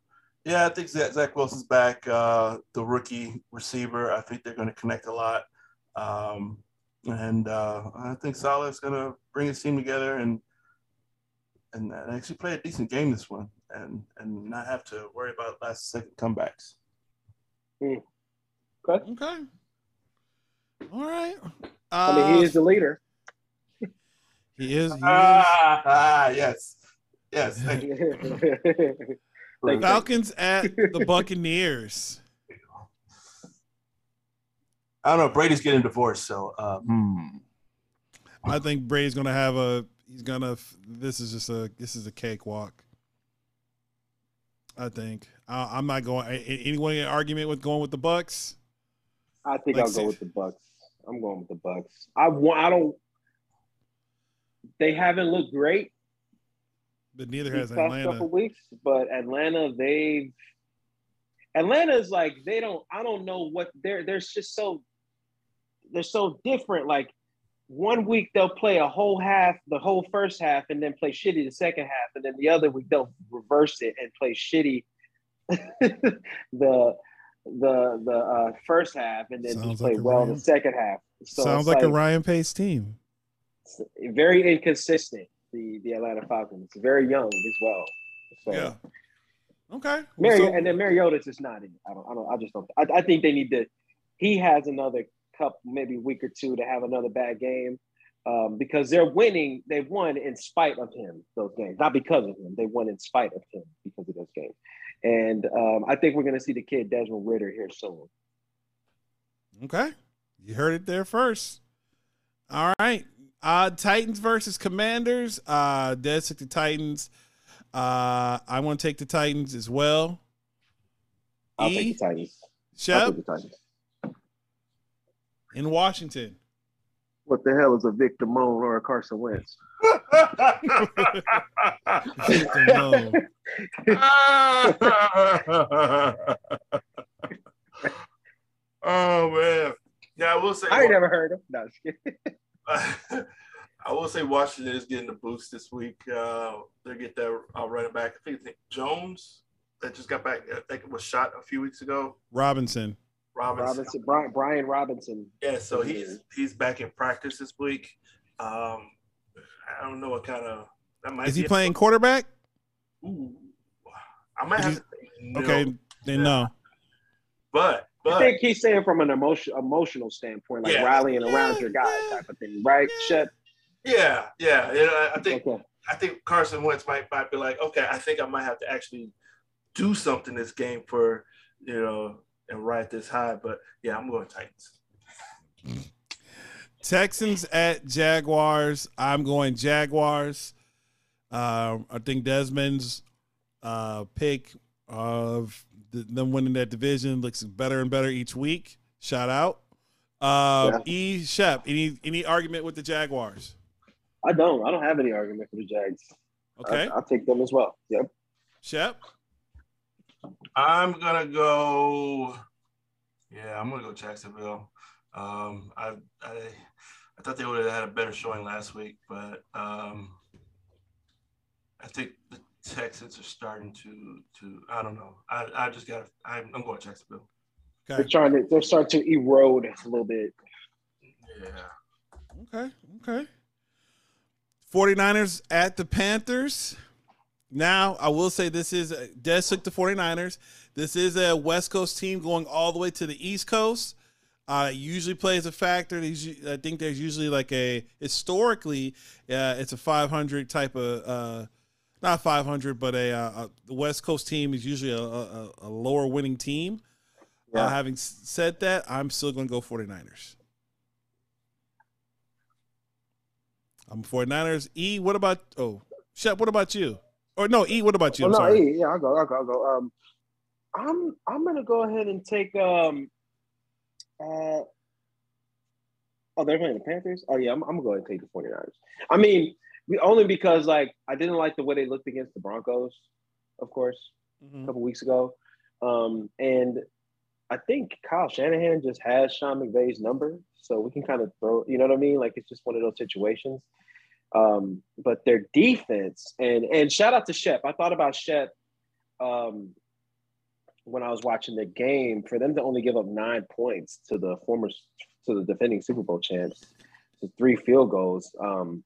Uh, yeah, I think Zach, Zach Wilson's back. Uh, the rookie receiver, I think they're going to connect a lot, um, and uh, I think Saleh is going to bring his team together and and actually play a decent game this one, and and not have to worry about last second comebacks.
Okay.
Okay. All right.
I mean, he
Uh,
is the leader.
He is. He is.
Ah, ah, yes, yes. Thank you.
Thank you.
Falcons at the Buccaneers.
I don't know. Brady's getting divorced, so uh, hmm.
I think Brady's gonna have a. He's gonna. This is just a. This is a cakewalk. I think. I, I'm not going. a- a- Anyone in argument with going with the Bucks?
I think
Like
I'll
say-
go with the Bucks. I'm going with the Bucks. I want. I don't. They haven't looked great
But neither has
past
Atlanta.
couple weeks, but Atlanta, they've. Atlanta's like they don't. I don't know what they're. They're just so. They're so different. Like one week they'll play a whole half, the whole first half, and then play shitty the second half, and then the other week they'll reverse it and play shitty the the the uh, first half, and then play
like
well
Ryan-
the second half. So
Sounds
it's
like, a Ryan Pace team.
very inconsistent. The the Atlanta Falcons, very young as well. So
Yeah. Okay.
Mari-
So-
and then Mariota's just not in. it. I don't. I don't. I just don't. I, I think they need to. He has another cup, maybe week or two to have another bad game, um, because they're winning. They won in spite of him. Those games, not because of him. They won in spite of him because of those games. And um, I think we're going to see the kid Desmond Ridder here soon.
Okay. You heard it there first. All right. Uh Titans versus Commanders. Uh Des took the Titans. Uh I want to take the Titans as well.
I'll
E,
take the Titans. I'll
Shep
take the Titans.
in Washington.
What the hell is a Victor Moan or a Carson Wentz?
Victor Moan.
oh man, yeah, I will say.
I ain't never heard him. No, just kidding.
I will say Washington is getting a boost this week. Uh, they get their uh, running back. I think, I think Jones that just got back. I think it was shot a few weeks ago.
Robinson.
Robinson.
Robinson, Brian, Brian Robinson.
Yeah, so he's he's back in practice this week. Um, I don't know what kind of that might.
Is
be
he
a-
playing quarterback?
Ooh, I might
Is
have
he-
to say no,
Okay, then no.
but
I think he's saying from an emotion, emotional standpoint, like
Yeah.
rallying around
Yeah,
your guy
yeah.
type of thing, right? Shut.
yeah, yeah. you know, I think
Okay.
I think Carson Wentz might might be like, okay, I think I might have to actually do something this game for you know and ride this high. But yeah, I'm going Titans.
Texans at Jaguars. I'm going Jaguars. Um, I think Desmond's uh, pick of the, them winning that division looks better and better each week. Shout out. Uh, E Shep. Any any argument with the Jaguars?
I don't. I don't have any argument for the Jags.
Okay,
I, will take them as well. Yep.
Shep.
I'm gonna go. Yeah, I'm gonna go Jacksonville. Um, I I I thought they would have had a better showing last week, but um, I think the Texans are starting to to I don't know. I I just got I'm, I'm going to Jacksonville.
They're trying to. They're starting to erode a little bit.
Yeah.
Okay. Okay. 49ers at the Panthers. Now, I will say this is Des took the 49ers. This is a West Coast team going all the way to the East Coast. Uh, usually plays a factor. I think there's usually like a historically, uh, it's a 500 type of uh, not 500, but a, uh, a West Coast team is usually a, a, a lower winning team. Uh, having said that, I'm still going to go 49ers. I'm 49ers. E, what about oh Shep, what about you? Or no, E, what about you?
Oh,
I'm
no,
sorry.
E, yeah, I'll go. I'll go. I'll go. Um, I'm I'm gonna go ahead and take um. Uh, oh, they're playing the Panthers. Oh yeah, I'm, I'm gonna go ahead and take the 49ers. I mean, only because like I didn't like the way they looked against the Broncos, of course, a
Mhm.
couple weeks ago. Um, and I think Kyle Shanahan just has Sean McVay's number, so we can kind of throw. You know what I mean? Like it's just one of those situations. Um, but their defense and and shout out to Shep. I thought about Shep um, when I was watching the game. For them to only give up nine points to the former to the defending Super Bowl champs, to three field goals. Um,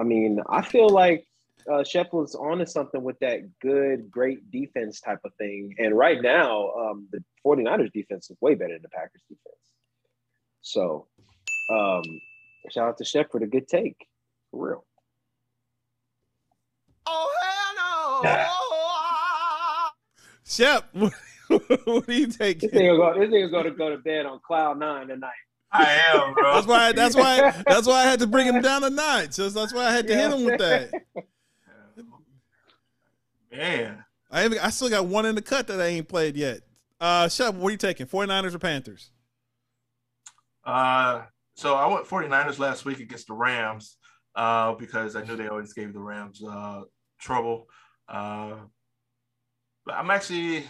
I mean, I feel like uh, Shep was onto something with that good, great defense type of thing. And right now, um, the 49ers defense is way better than the Packers defense. So, um, shout out to Shep for the good take. For real.
Oh hell no!
Shep, what, do you take?
This nigga go. This nigga going to go to bed on cloud nine tonight.
I am, bro.
That's why. That's why. That's why I had to bring him down a notch. Just that's why I had to hit him with that.
Man.
I even, I still got one in the cut that I ain't played yet. Uh, Shep, what are you taking? 49ers or Panthers?
Uh, so I went 49ers last week against the Rams uh, because I knew they always gave the Rams uh, trouble. Uh, but I'm actually,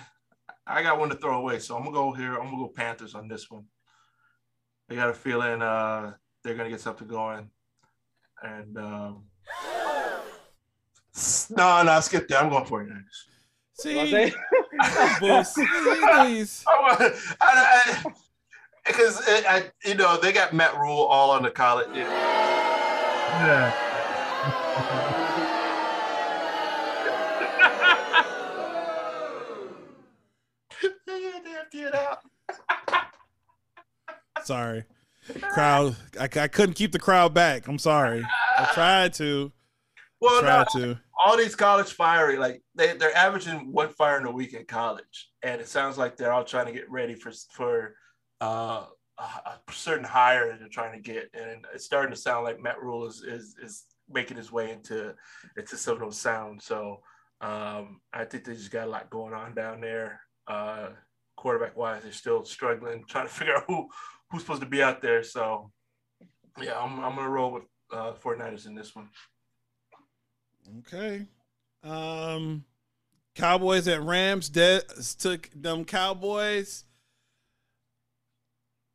I got one to throw away. So I'm going to go here. I'm going to go Panthers on this one. I got a feeling uh, they're going to get something going. And um, no, no, skip that. I'm going 49ers.
See,
You know what I'm?
Bulls. Please.
Because I, you know, they got Matt Rhule all on the college.
Yeah.
they
Sorry, crowd. I, I couldn't keep the crowd back. I'm sorry. I tried to.
Well, no,
Tried to.
all these college fiery, like they, they're averaging one fire in a week in college, and it sounds like they're all trying to get ready for for uh, a, certain hire that they're trying to get, and it's starting to sound like Matt Rhule is is, is making his way into into some of those sounds. So um, I think they just got a lot going on down there. Uh, quarterback wise, they're still struggling, trying to figure out who who's supposed to be out there. So yeah, I'm I'm gonna roll with uh, 49ers in this one.
Okay. Um, Cowboys at Rams. Des took them Cowboys.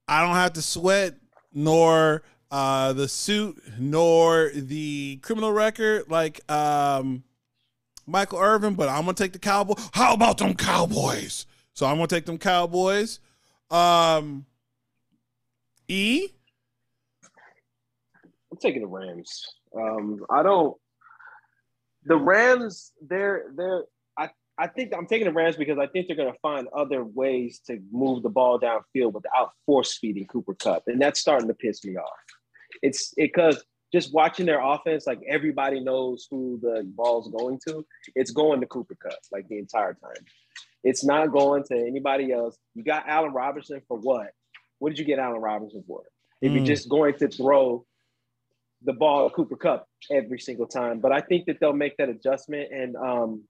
I don't have to sweat nor uh, the suit nor the criminal record like um, Michael Irvin, but I'm gonna take the Cowboys. How about them Cowboys? So I'm gonna take them Cowboys. Um, e.
I'm taking the Rams. Um, I don't. The Rams, they're they're. I I think I'm taking the Rams because I think they're going to find other ways to move the ball downfield without force feeding Cooper Kupp, and that's starting to piss me off. It's because just watching their offense, like everybody knows who the ball's going to. It's going to Cooper Kupp like the entire time. It's not going to anybody else. You got Allen Robinson for what? What did you get Allen Robinson for? If you're
Mm.
just going to throw the ball at Cooper Kupp every single time. But I think that they'll make that adjustment. And um,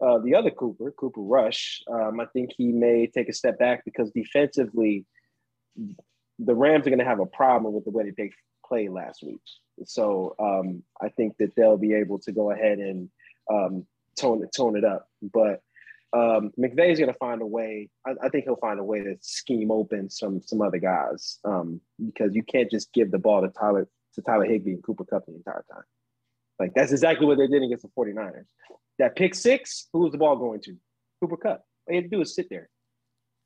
uh, the other Cooper, Cooper Rush, um, I think he may take a step back because defensively, the Rams are going to have a problem with the way that they played last week. So um, I think that they'll be able to go ahead and um, tone it tone it up. But um, McVay's going to find a way. I, I think he'll find a way to scheme open some some other guys um, because you can't just give the ball to Tyler to Tyler Higbee and Cooper Kupp the entire time. Like that's exactly what they did against the 49ers. That pick six, who was the ball going to? Cooper Kupp. All he had to do was sit there.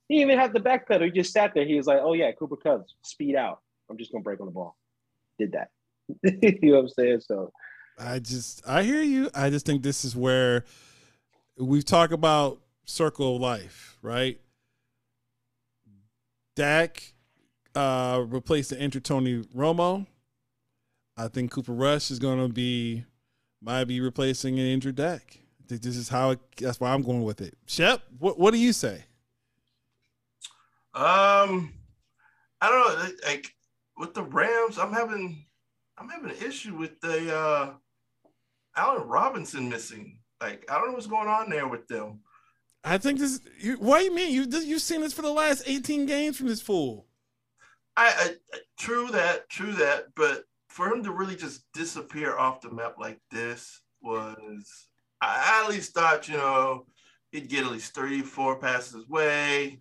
He even have the backpedal. He just sat there. He was like, "Oh yeah, Cooper Kupp, speed out. I'm just gonna break on the ball." Did that. you know what I'm saying? So
I just I hear you. I just think this is where we talk about circle of life, right? Dak uh replaced the enter Tony Romo. I think Cooper Rush is gonna be might be replacing an injured Dak. This is how it, that's why I'm going with it. Shep, what what do you say?
Um, I don't know. like- Like with the Rams, I'm having I'm having an issue with the. uh Allen Robinson missing. Like I don't know what's going on there with them.
I think this. You, what do you mean? You you've seen this for the last 18 games from this fool.
I, I true that, true that, but for him to really just disappear off the map like this was I at least thought, you know, he'd get at least three, four passes away.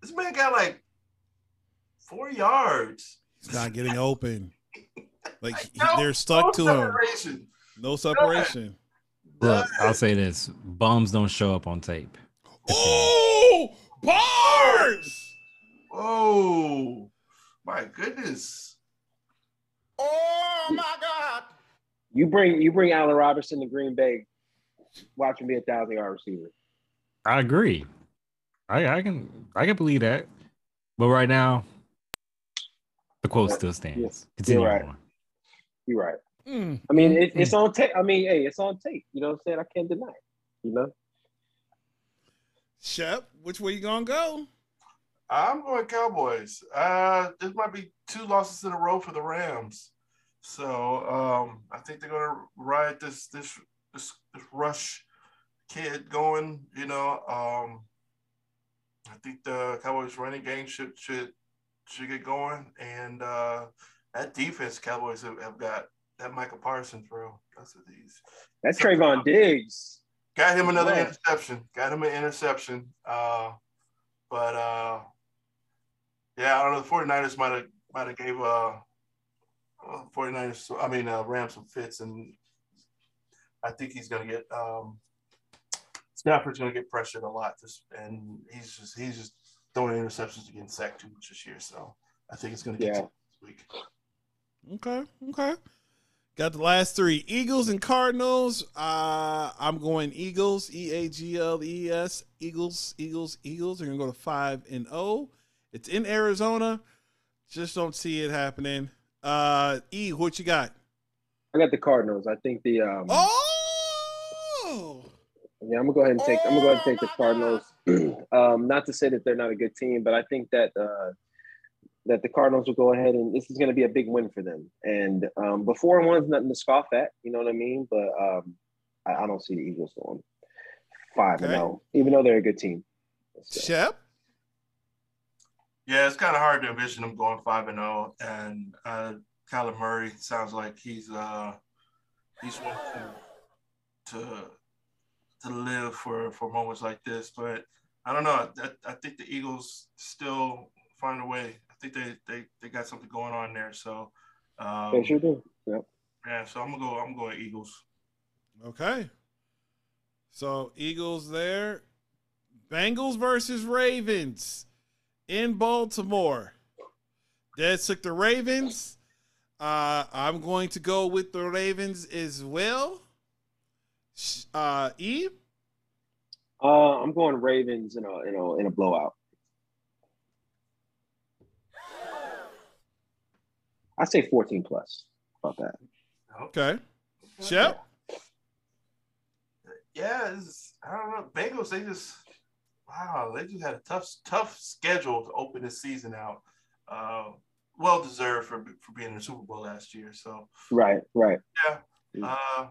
This man got like four yards.
He's not getting open. Like
No,
they're stuck to
no
him.
separation.
No separation.
Look, I'll say this: bums don't show up on tape.
Oh, bars!
Oh my goodness.
Oh my God!
You bring you bring Allen Robinson to Green Bay, watch him be a thousand yard receiver.
I agree. I I can I can believe that, but right now, the quote still stands. Continue
you're right.
on.
You're right.
Mm.
I mean, it, it's on tape. I mean, hey, it's on tape. You know what I'm saying? I can't deny it. You know?
Shep, which way you gonna go?
I'm going Cowboys. Uh, this might be two losses in a row for the Rams. So um, I think they're going to ride this this this, this rush kid going. You know, um, I think the Cowboys running game should should should get going, and uh, that defense Cowboys have, have got that Micah Parsons, bro. That's what these
That's Trevon Diggs.
Got him another
Yeah.
interception. Got him an interception. Uh, but uh, yeah, I don't know. The 49ers might have might have gave uh, uh 49ers, I mean uh, Rams some fits, and I think he's gonna get um, Stafford's gonna get pressured a lot. This and he's just he's just throwing interceptions and getting sacked too much this year. So I think it's gonna get
Yeah.
to this week.
Okay, okay. Got the last three Eagles and Cardinals. Uh, I'm going Eagles, E A G L E S, Eagles, Eagles, Eagles. They're gonna go to five and zero. It's in Arizona. Just don't see it happening. Uh, E, what you got?
I got the Cardinals. I think the um
Oh,
yeah, I'm gonna go ahead and take I'm gonna go ahead and take the Cardinals. um, not to say that they're not a good team, but I think that uh that the Cardinals will go ahead and this is gonna be a big win for them. And um before and one's nothing to scoff at, you know what I mean? But um I, I don't see the Eagles going five and zero, even though they're a good team. So,
Shep.
Yeah, it's kind of hard to envision them going five and zero. And uh, Kyler Murray sounds like he's uh, he's one to to to live for for moments like this. But I don't know. I, I think the Eagles still find a way. I think they they, they got something going on there. So um,
they sure do. Yep.
yeah, so I'm gonna go. I'm going Eagles.
Okay. So Eagles there. Bengals versus Ravens in Baltimore. Dad took the Ravens. Uh, I'm going to go with the Ravens as well. Sh- Uh, E.
Uh, I'm going Ravens in a in a in a blowout. I say 14 plus. About that.
Okay. Shep.
Yeah, it's, I don't know. Bengals, they just wow, they just had a tough, tough schedule to open the season out. Uh, well deserved for for being in the Super Bowl last year. So
Right, right.
yeah, uh,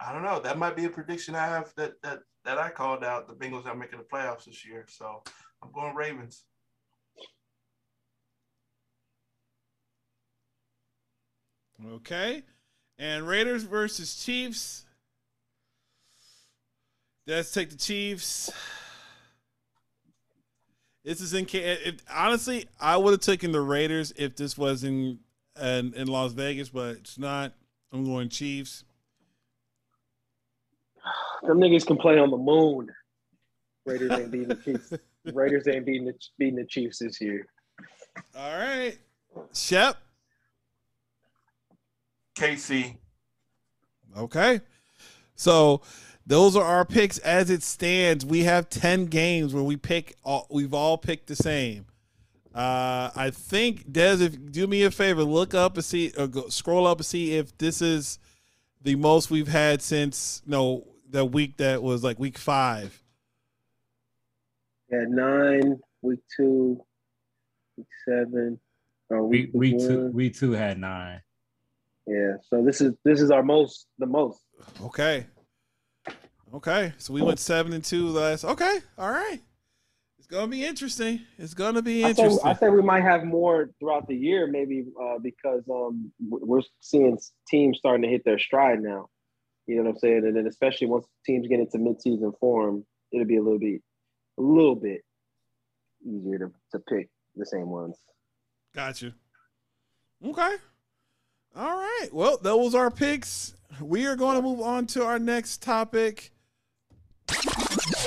I don't know. That might be a prediction I have that that that I called out. The Bengals are making the playoffs this year, so I'm going Ravens.
Okay. And Raiders versus Chiefs. Let's take the Chiefs. This is in. If, honestly, I would have taken the Raiders if this was in, in in Las Vegas, but it's not. I'm going Chiefs.
Them niggas can play on the moon. Raiders ain't beating the Chiefs. Raiders ain't beating the beating the Chiefs this year.
All right, Shep.
KC.
Okay. So those are our picks as it stands. We have 10 games where we pick all, we've all picked the same. Uh, I think Des, if do me a favor, look up and see or go, scroll up and see if this is the most we've had since no the week that was like week five.
Yeah, nine, week two, week seven, or
We
week,
we
one.
two we two had nine.
Yeah. So this is this is our most the most.
Okay. Okay. So we went seven and two last. Okay. All right. It's gonna be interesting. It's gonna be interesting.
I say we might have more throughout the year, maybe uh, because um, we're seeing teams starting to hit their stride now. You know what I'm saying? And then especially once teams get into midseason form, it'll be a little bit, a little bit easier to, to pick the same ones.
Got you. Okay. All right. Well, those are our picks. We are going to move on to our next topic.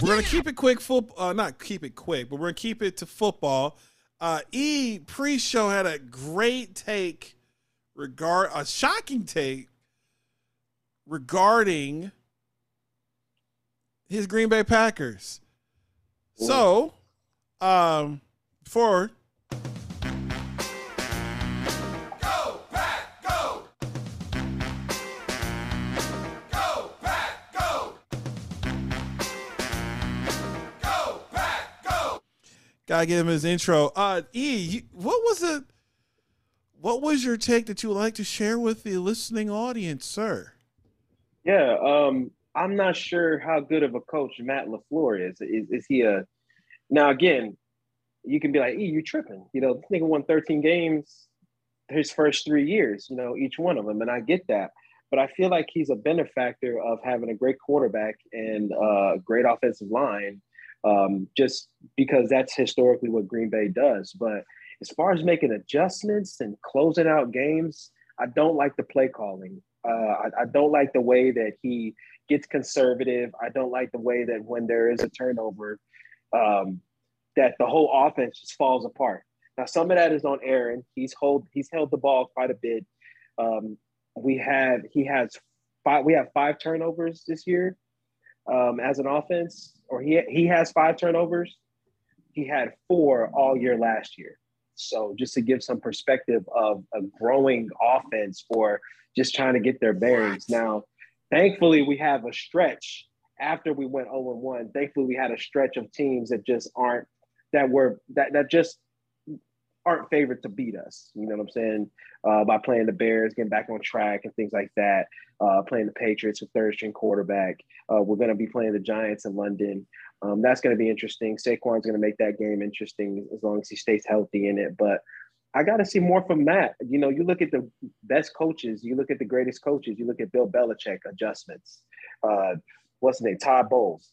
We're going to keep it quick. Foot, uh, not keep it quick, but we're going to keep it to football. Uh, e pre-show had a great take regard a shocking take regarding his Green Bay Packers. So, um, for Gotta give him his intro. Uh, E, what was it? What was your take that you would like to share with the listening audience, sir?
Yeah, um, I'm not sure how good of a coach Matt Lafleur is. Is, is he a now again? You can be like, "E, you tripping?" You know, this nigga won 13 games his first three years. You know, each one of them, and I get that. But I feel like he's a benefactor of having a great quarterback and a great offensive line, um, just because that's historically what Green Bay does. But as far as making adjustments and closing out games, I don't like the play calling. Uh, I, I don't like the way that he gets conservative. I don't like the way that when there is a turnover, um, that the whole offense just falls apart. Now, some of that is on Aaron. He's hold he's held the ball quite a bit. Um, we have he has five. We have five turnovers this year um, as an offense, or he he has five turnovers. He had four all year last year. So just to give some perspective of a growing offense for just trying to get their bearings. Now, thankfully, we have a stretch after we went 0 1. Thankfully, we had a stretch of teams that just aren't that were that that just aren't favored to beat us. You know what I'm saying? Uh, by playing the Bears, getting back on track and things like that. Uh, playing the Patriots with third string quarterback. Uh, we're going to be playing the Giants in London. Um, that's going to be interesting. Saquon's going to make that game interesting as long as he stays healthy in it. But I got to see more from Matt. You know, you look at the best coaches, you look at the greatest coaches, you look at Bill Belichick adjustments. Uh, what's his name? Todd Bowles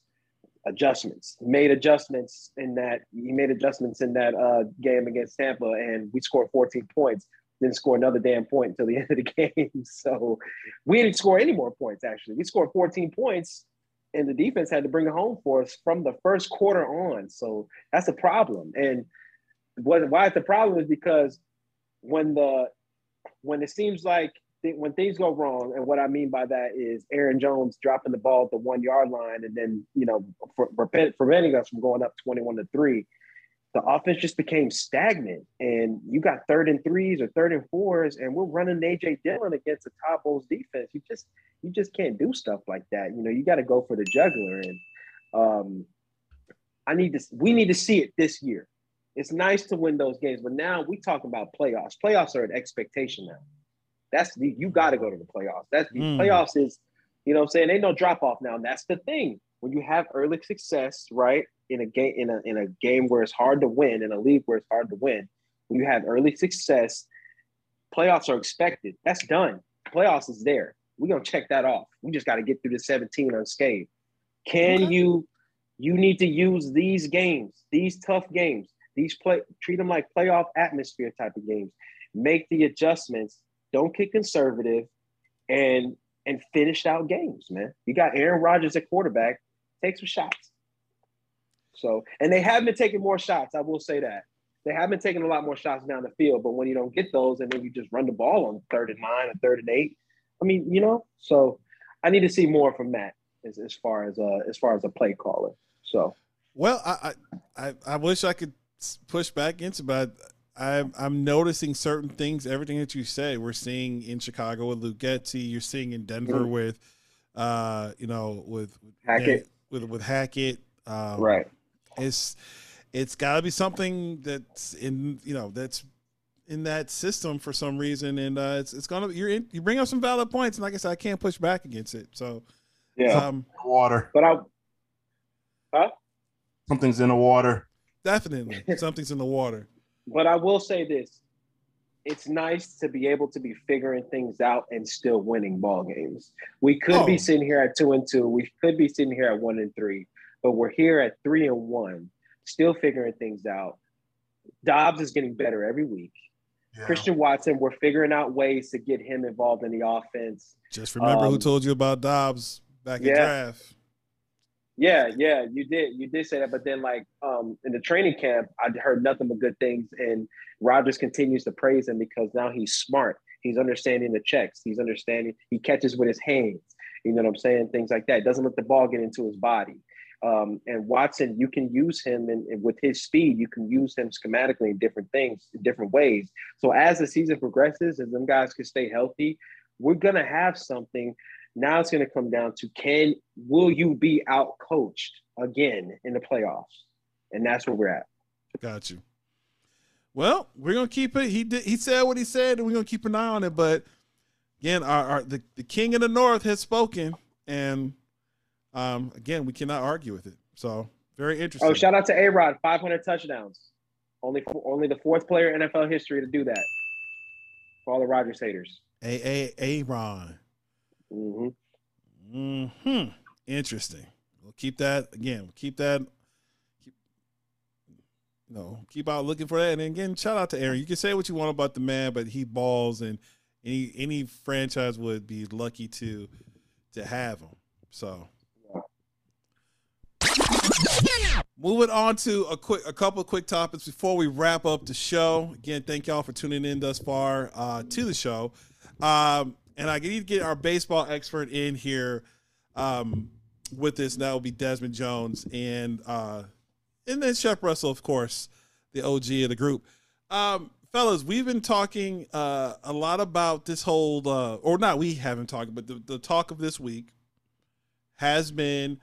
adjustments. He made adjustments in that he made adjustments in that uh, game against Tampa, and we scored 14 points. Didn't score another damn point until the end of the game. So we didn't score any more points. Actually, we scored 14 points, and the defense had to bring it home for us from the first quarter on. So that's a problem. And what why it's a problem is because when the when it seems like th- when things go wrong, and what I mean by that is Aaron Jones dropping the ball at the one yard line, and then you know for, for preventing us from going up twenty one to three. The offense just became stagnant, and you got third and threes or third and fours, and we're running AJ Dillon against the Todd Bowles defense. You just you just can't do stuff like that. You know, you got to go for the juggler, and um, I need to. We need to see it this year. It's nice to win those games, but now we talk about playoffs. Playoffs are an expectation now. That's the you got to go to the playoffs. That's the
Mm.
playoffs is, you know, what I'm saying ain't no drop off now. And that's the thing when you have early success, right? In a game in a in a game where it's hard to win, in a league where it's hard to win, when you have early success, playoffs are expected. That's done. Playoffs is there. We're gonna check that off. We just got to get through the 17 unscathed. Can
Okay.
you? You need to use these games, these tough games, these play treat them like playoff atmosphere type of games. Make the adjustments. Don't get conservative, and and finish out games, man. You got Aaron Rodgers at quarterback. Take some shots. So, and they have been taking more shots. I will say that they have been taking a lot more shots down the field. But when you don't get those, and then you just run the ball on third and nine and third and eight, I mean, you know. So, I need to see more from Matt as, as far as uh as far as a play caller. So,
Well, I I, I, I wish I could push back into, but I'm I'm noticing certain things. Everything that you say, we're seeing in Chicago with Luke Getsy. You're seeing in Denver
Mhm.
with, uh, you know, with with
Hackett.
with with Hackett. Um,
right.
It's it's got to be something that's in you know that's in that system for some reason, and uh, it's it's gonna you're in, you bring up some valid points, and like I said, I can't push back against it. So
Yeah,
um,
Water.
but I, huh?
Something's in the water.
definitely something's in the water.
But I will say this: it's nice to be able to be figuring things out and still winning ball games. We could
Oh.
be sitting here at two and two. We could be sitting here at one and three, but we're here at three and one, still figuring things out. Doubs is getting better every week.
Yeah.
Christian Watson, we're figuring out ways to get him involved in the offense.
Just remember who
Um,
told you about Doubs back in
yeah.
draft.
Yeah, yeah, you did. You did say that, but then like um in the training camp, I heard nothing but good things, and Rodgers continues to praise him because now he's smart. He's understanding the checks. He's understanding. He catches with his hands. You know what I'm saying? Things like that. Doesn't let the ball get into his body. Um, and Watson, you can use him and with his speed, you can use him schematically in different things, in different ways. So as the season progresses and them guys can stay healthy, we're gonna have something. Now it's gonna come down to can will you be out coached again in the playoffs? And that's where we're at.
Got you. Well, we're gonna keep it. He did. He said what he said, and we're gonna keep an eye on it. But again, our, our the, the king of the north has spoken, and um, again, we cannot argue with it. So very interesting.
Oh, shout out to A Rod, 500 touchdowns. Only only the fourth player in NFL history to do that. For all the Rodgers haters.
A A A Ron.
Hmm
Hmm. Interesting. We'll keep that again. Keep that. Keep, no, keep out looking for that. And again, shout out to Aaron. You can say what you want about the man, but he balls, and any any franchise would be lucky to to have him. So. Moving on to a quick, a couple of quick topics before we wrap up the show. Again, thank y'all for tuning in thus far uh, to the show. Um, and I need to get our baseball expert in here um, with this. And that will be Desmond Jones and uh, and then Shep Russell, of course, the OG of the group. Um, fellas, we've been talking uh, a lot about this whole, uh, or not, we haven't talked, but the, the talk of this week has been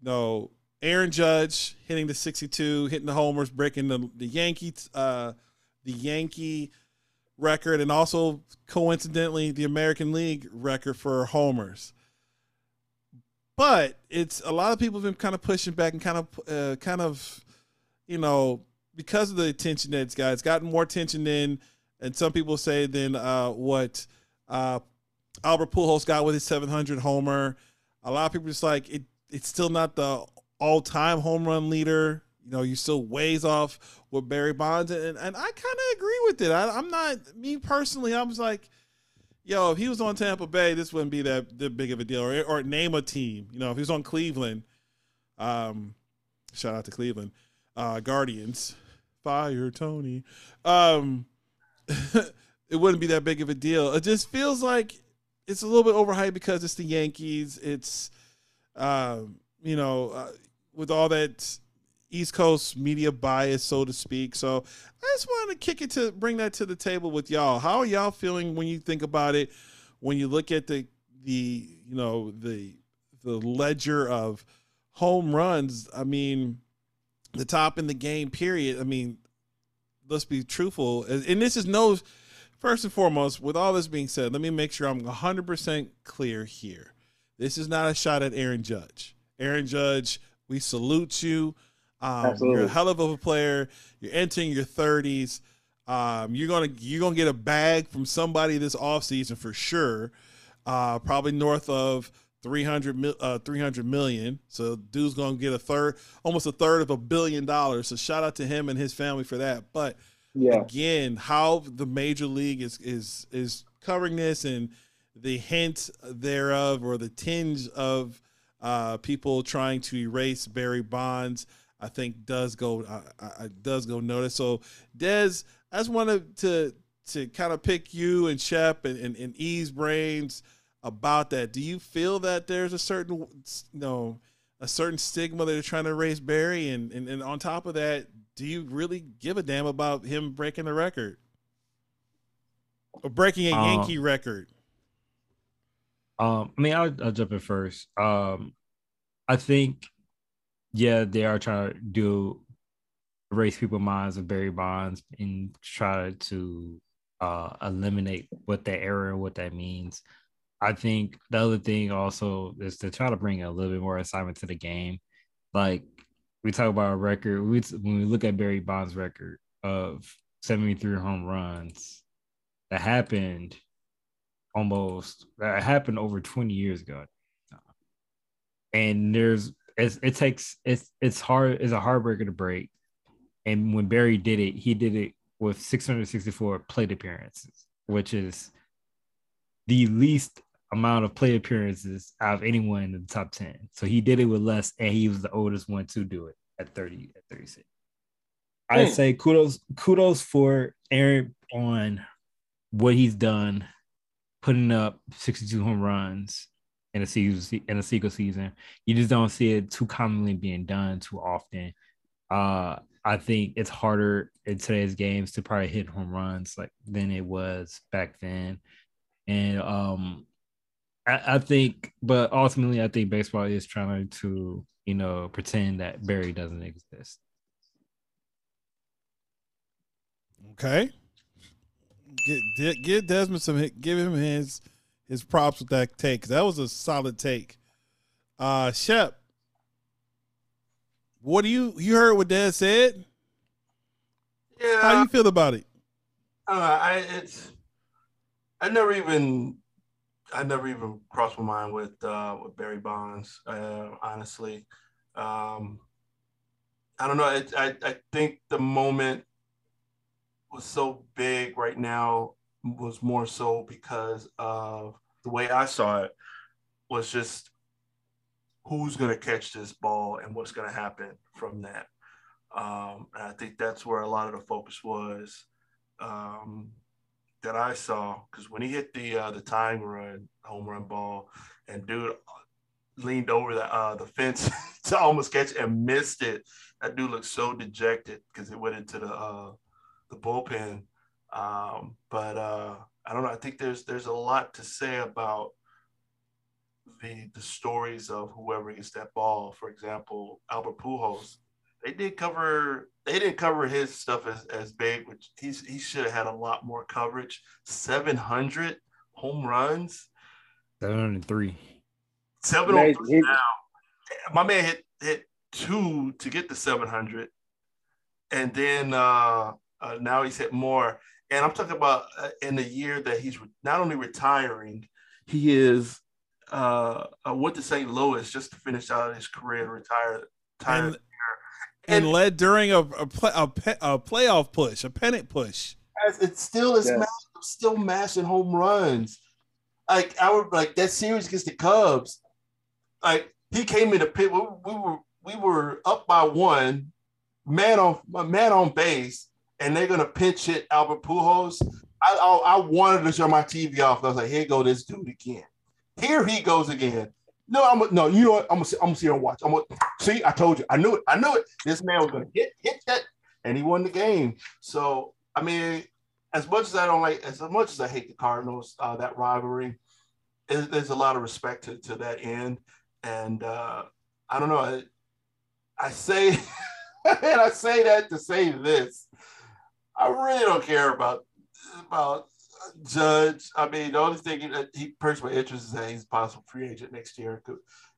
no Aaron Judge hitting the 62, hitting the homers, breaking the the Yankee uh the Yankee record and also coincidentally the American League record for homers. But it's a lot of people have been kind of pushing back and kind of uh, kind of you know because of the attention that it's got. It's gotten more attention than and some people say than uh what uh Albert Pujols got with his 700 homer. A lot of people just like it it's still not the all-time home run leader. You know, you still ways off with Barry Bonds, and, and I kind of agree with it. I, I'm not me personally. I was like, yo, if he was on Tampa Bay, this wouldn't be that, that big of a deal. Or, or name a team. You know, if he was on Cleveland, um, shout out to Cleveland, uh, Guardians, fire Tony. Um, it wouldn't be that big of a deal. It just feels like it's a little bit overhyped because it's the Yankees. It's um, you know, uh, with all that East Coast media bias, so to speak. So I just wanted to kick it to bring that to the table with y'all. How are y'all feeling when you think about it? When you look at the the you know the the ledger of home runs, I mean, the top in the game. Period. I mean, let's be truthful, and this is no. First and foremost, with all this being said, let me make sure I'm 100% clear here. This is not a shot at Aaron Judge. Aaron Judge, we salute you. Um, you're a hell of a player. You're entering your 30s. Um, you're gonna you're gonna get a bag from somebody this offseason for sure. Uh, probably north of 300 mil, uh, 300 million. So dude's gonna get a third, almost a third of a billion dollars. So shout out to him and his family for that. But
Yeah.
again, how the major league is is is covering this and the hint thereof or the tinge of uh, people trying to erase Barry Bonds, I think does go I, uh, does go notice. So Des, I just wanted to to kind of pick you and Shep and, and, and ease brains about that. Do you feel that there's a certain you know a certain stigma that they're trying to erase Barry and, and and on top of that, do you really give a damn about him breaking the record? Or breaking a
Um,
Yankee record?
Um, I mean, I'll, I'll jump in first. Um, I think, yeah, they are trying to do erase people's minds of Barry Bonds and try to uh, eliminate what that error and what that means. I think the other thing also is to try to bring a little bit more excitement to the game. Like we talk about a record, we, when we look at Barry Bonds' record of 73 home runs, that happened almost that happened over 20 years ago. And there's it's, it takes it's it's hard it's a heartbreaker to break. And when Barry did it, he did it with 664 plate appearances, which is the least amount of play appearances out of anyone in the top 10. So he did it with less, and he was the oldest one to do it at 30 at 36. I say kudos kudos for Aaron on what he's done, putting up 62 home runs in a season in a single season. You just don't see it too commonly being done too often. Uh I think it's harder in today's games to probably hit home runs like than it was back then. And um I, I think but ultimately I think baseball is trying to, you know, pretend that Barry doesn't exist.
Okay. Get, get Desmond some give him his his props with that take. That was a solid take. Uh Shep. What do you you heard what Dad said?
Yeah.
How you feel about it?
I. I it's I never even I never even crossed my mind with uh with Barry Bonds, uh, honestly. Um I don't know. It, I I think the moment was so big right now was more so because of the way I saw it was just who's going to catch this ball and what's going to happen from that. Um, and I think that's where a lot of the focus was um, that I saw because when he hit the uh, the tying run home run ball and dude leaned over the uh, the fence to almost catch and missed it. That dude looked so dejected because it went into the uh, the bullpen. Um, but uh, I don't know. I think there's there's a lot to say about the the stories of whoever gets that ball. For example, Albert Pujols. They did cover. They didn't cover his stuff as, as big, which he's he should have had a lot more coverage. Seven hundred home runs.
703.
Seven
Man,
on
he-
now. My man hit hit two to get to seven hundred, and then uh, uh, now he's hit more. And I'm talking about uh, in the year that he's not only retiring, he is uh, uh, went to St. Louis just to finish out his career and retire. retire.
And and led during a a, play, a a playoff push, a pennant push.
As it still is
Yes.
massive, still mashing home runs. Like I would like that series against the Cubs. Like he came in the pit. We, we were we were up by one, man on man on base, and they're gonna pinch hit Albert Pujols. I, I I wanted to turn my TV off. I was like, here go this dude again. Here he goes again. No, I'm no. You know what? I'm gonna I'm gonna sit here and watch. I'm gonna see. I told you. I knew it. I knew it. This man was gonna hit hit that, and he won the game. So I mean, as much as I don't like, as much as I hate the Cardinals, uh, that rivalry, there's, there's a lot of respect to, to that end. And uh, I don't know. I, I say, and I say that to say this. I really don't care about about Judge. I mean, the only thing that he perks my interest is that he's a possible free agent next year.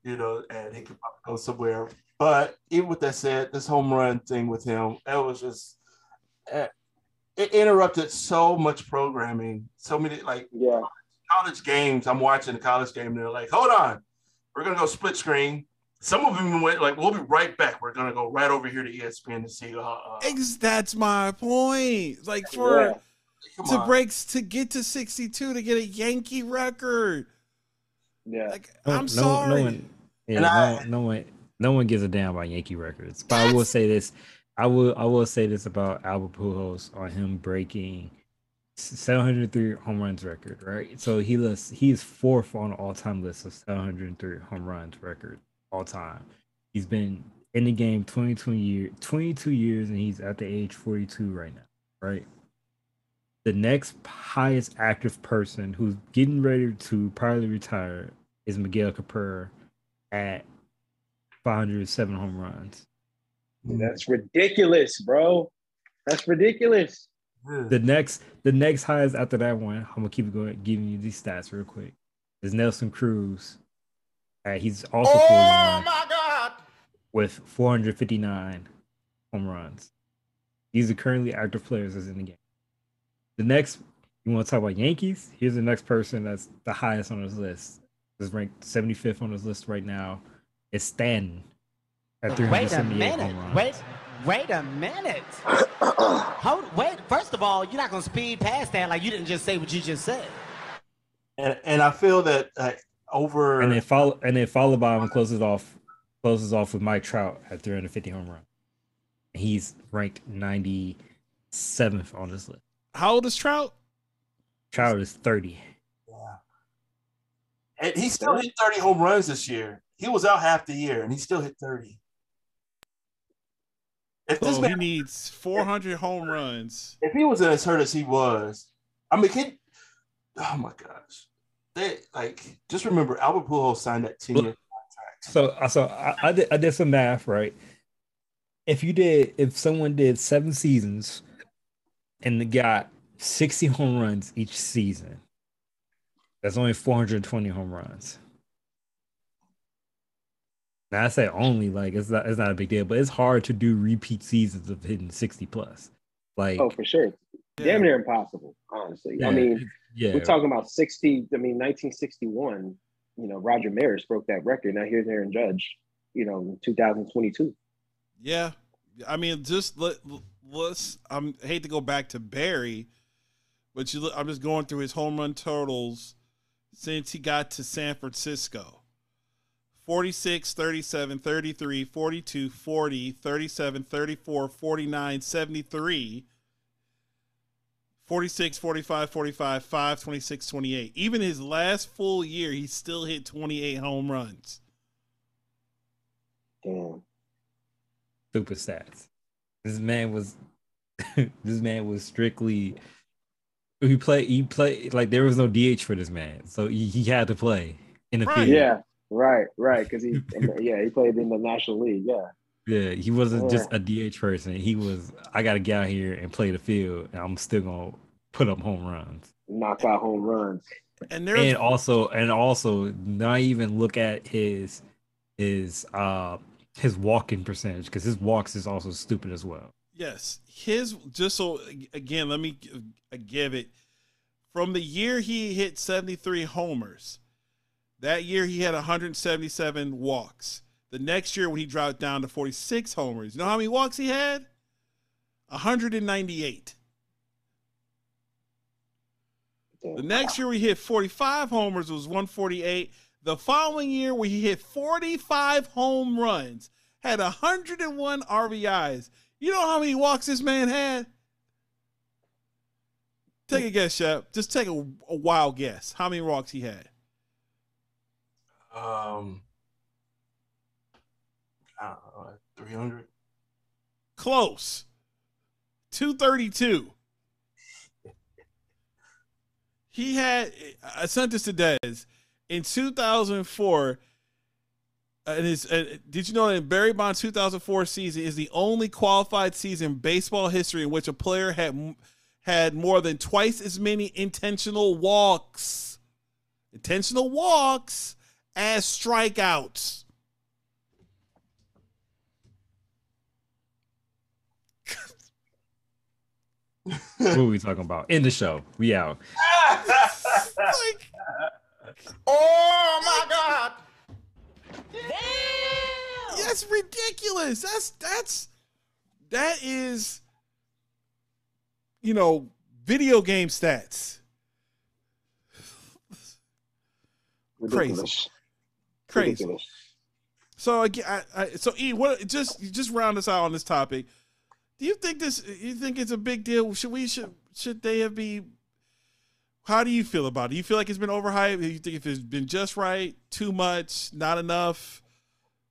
You know, and he could probably go somewhere. But even with that said, this home run thing with him, it was just eh, it interrupted so much programming. So many like
Yeah.
college games. I'm watching the college game. And they're like, hold on, we're gonna go split screen. Some of them went like, we'll be right back. We're gonna go right over here to ESPN to see. Uh, uh,
That's my point. Like for
Yeah.
to
on.
breaks to get to 62 to get a Yankee record.
Yeah.
Like
No-
I'm
no-
sorry.
No one, yeah,
And
no,
I-
no one, no one gives a damn about Yankee records. But I will say this: I will, I will say this about Albert Pujols on him breaking 703 home runs record. Right, so he lists, he is fourth on the all-time list of 703 home runs record all time. He's been in the game 22 year, 22 years, and he's at the age 42 right now. Right. The next highest active person who's getting ready to probably retire is Miguel Cabrera at 507 home runs.
That's ridiculous, bro. That's ridiculous.
The next, the next highest after that one, I'm gonna keep going, giving you these stats real quick. Is Nelson Cruz. Uh, he's also
Oh my God!
with 459 home runs. These are currently active players that's in the game. The next, you want to talk about Yankees? Here's the next person that's the highest on this list. Is ranked 75th on this list right now. It's Stanton at
Wait a
378
minute.
home runs.
Wait, wait a minute. Hold, wait. First of all, you're not gonna speed past that like you didn't just say what you just said.
And and I feel that uh, over
and then follow and then followed by him closes off closes off with Mike Trout at 350 home run. He's ranked 97th on this list.
How old is Trout?
Trout is 30. Yeah.
and he still hit 30 home runs this year. He was out half the year and he still hit 30. If this
So he
man,
needs 400 home runs.
if he was as hurt as he was, I mean, can, oh my gosh, they like just remember Albert Pujols signed that 10 year contract.
So uh, so I, I did I did some math, right? If you did if someone did seven seasons and got 60 home runs each season, that's only 420 home runs. Now I say only like it's not it's not a big deal, but it's hard to do repeat seasons of hitting 60 plus. Like
Oh, for sure. Damn near impossible, honestly.
Yeah,
I mean,
yeah.
we're talking about 60, I mean, 1961, you know, Roger Maris broke that record. Now here's Aaron Judge, you know, 2022.
Yeah, I mean, just let let's. I'm I hate to go back to Barry, but you. look- I'm just going through his home run totals since he got to San Francisco. 46, 37, 33, 42, 40, 37, 34, 49, 73, 46, 45, 45, 5, 26, 28. Even his last full year, he still hit 28 home runs.
Damn.
super stats. This man was this man was strictly he played he played like there was no DH for this man. So he, he had to play in the field.
Yeah, right, right. Because he, yeah, he played in the National League. Yeah.
Yeah, he wasn't
Yeah.
just a DH person. He was I gotta get out here and play the field and I'm still gonna put up home runs.
Knock out home runs.
And there's
And also and also not even look at his his uh his walking percentage because his walks is also stupid as well.
Yes, his just so again, let me uh, give it from the year he hit 73 homers. That year he had 177 walks. The next year when he dropped down to 46 homers, you know how many walks he had? 198. The next year we hit 45 homers was 148. The following year where he hit 45 home runs, had 101 RBIs. You know how many walks this man had? Take a guess, Shep. Just take a, a wild guess. How many walks he had?
Um, I don't know, 300.
Close. 232. He had, I sent this to Dez. In 2004, and his, uh, did you know that Barry Bonds' 2004 season is the only qualified season in baseball history in which a player had had more than twice as many intentional walks, intentional walks as strikeouts.
What are we talking about? In the show. We out.
Oh my God!
That's ridiculous. That's that's that is you know video game stats. Crazy.
Ridiculous.
Crazy.
Ridiculous.
So again, I, I, so E, what? Just just round us out on this topic. Do you think this? You think it's a big deal? Should we should should they have be? How do you feel about it? Do you feel like it's been overhyped? Do you think if it's been just right, too much, not enough?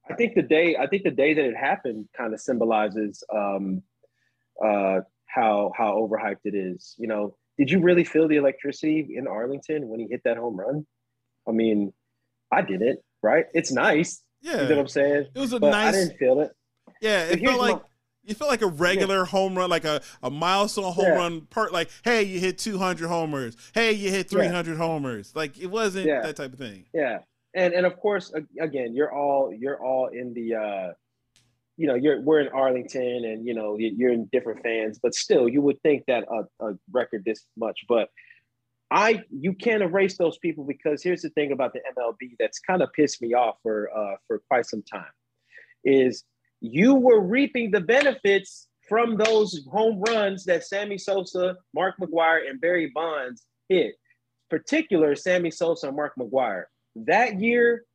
I think the day I think the day that it happened kind of symbolizes um, uh, how how overhyped it is. You know, did you really feel the electricity in Arlington when he hit that home run? I mean, I didn't. Right? It's nice.
Yeah.
You know what I'm saying?
It was a
but
nice-
I didn't feel it.
Yeah, it felt like
my-
it felt like a regular home run, like a, a milestone home
Yeah.
run part. Like, hey, you hit 200 homers. Hey, you hit 300 homers. Like, it wasn't
Yeah.
that type of thing.
Yeah, and and of course, again, you're all you're all in the, uh, you know, you're we're in Arlington, and you know you- you're in different fans, but still, you would think that a, a record this much, but I you can't erase those people because here's the thing about the MLB that's kind of pissed me off for uh, for quite some time, is you were reaping the benefits from those home runs that Sammy Sosa, Mark McGwire, and Barry Bonds hit particular Sammy Sosa and Mark McGwire. That year,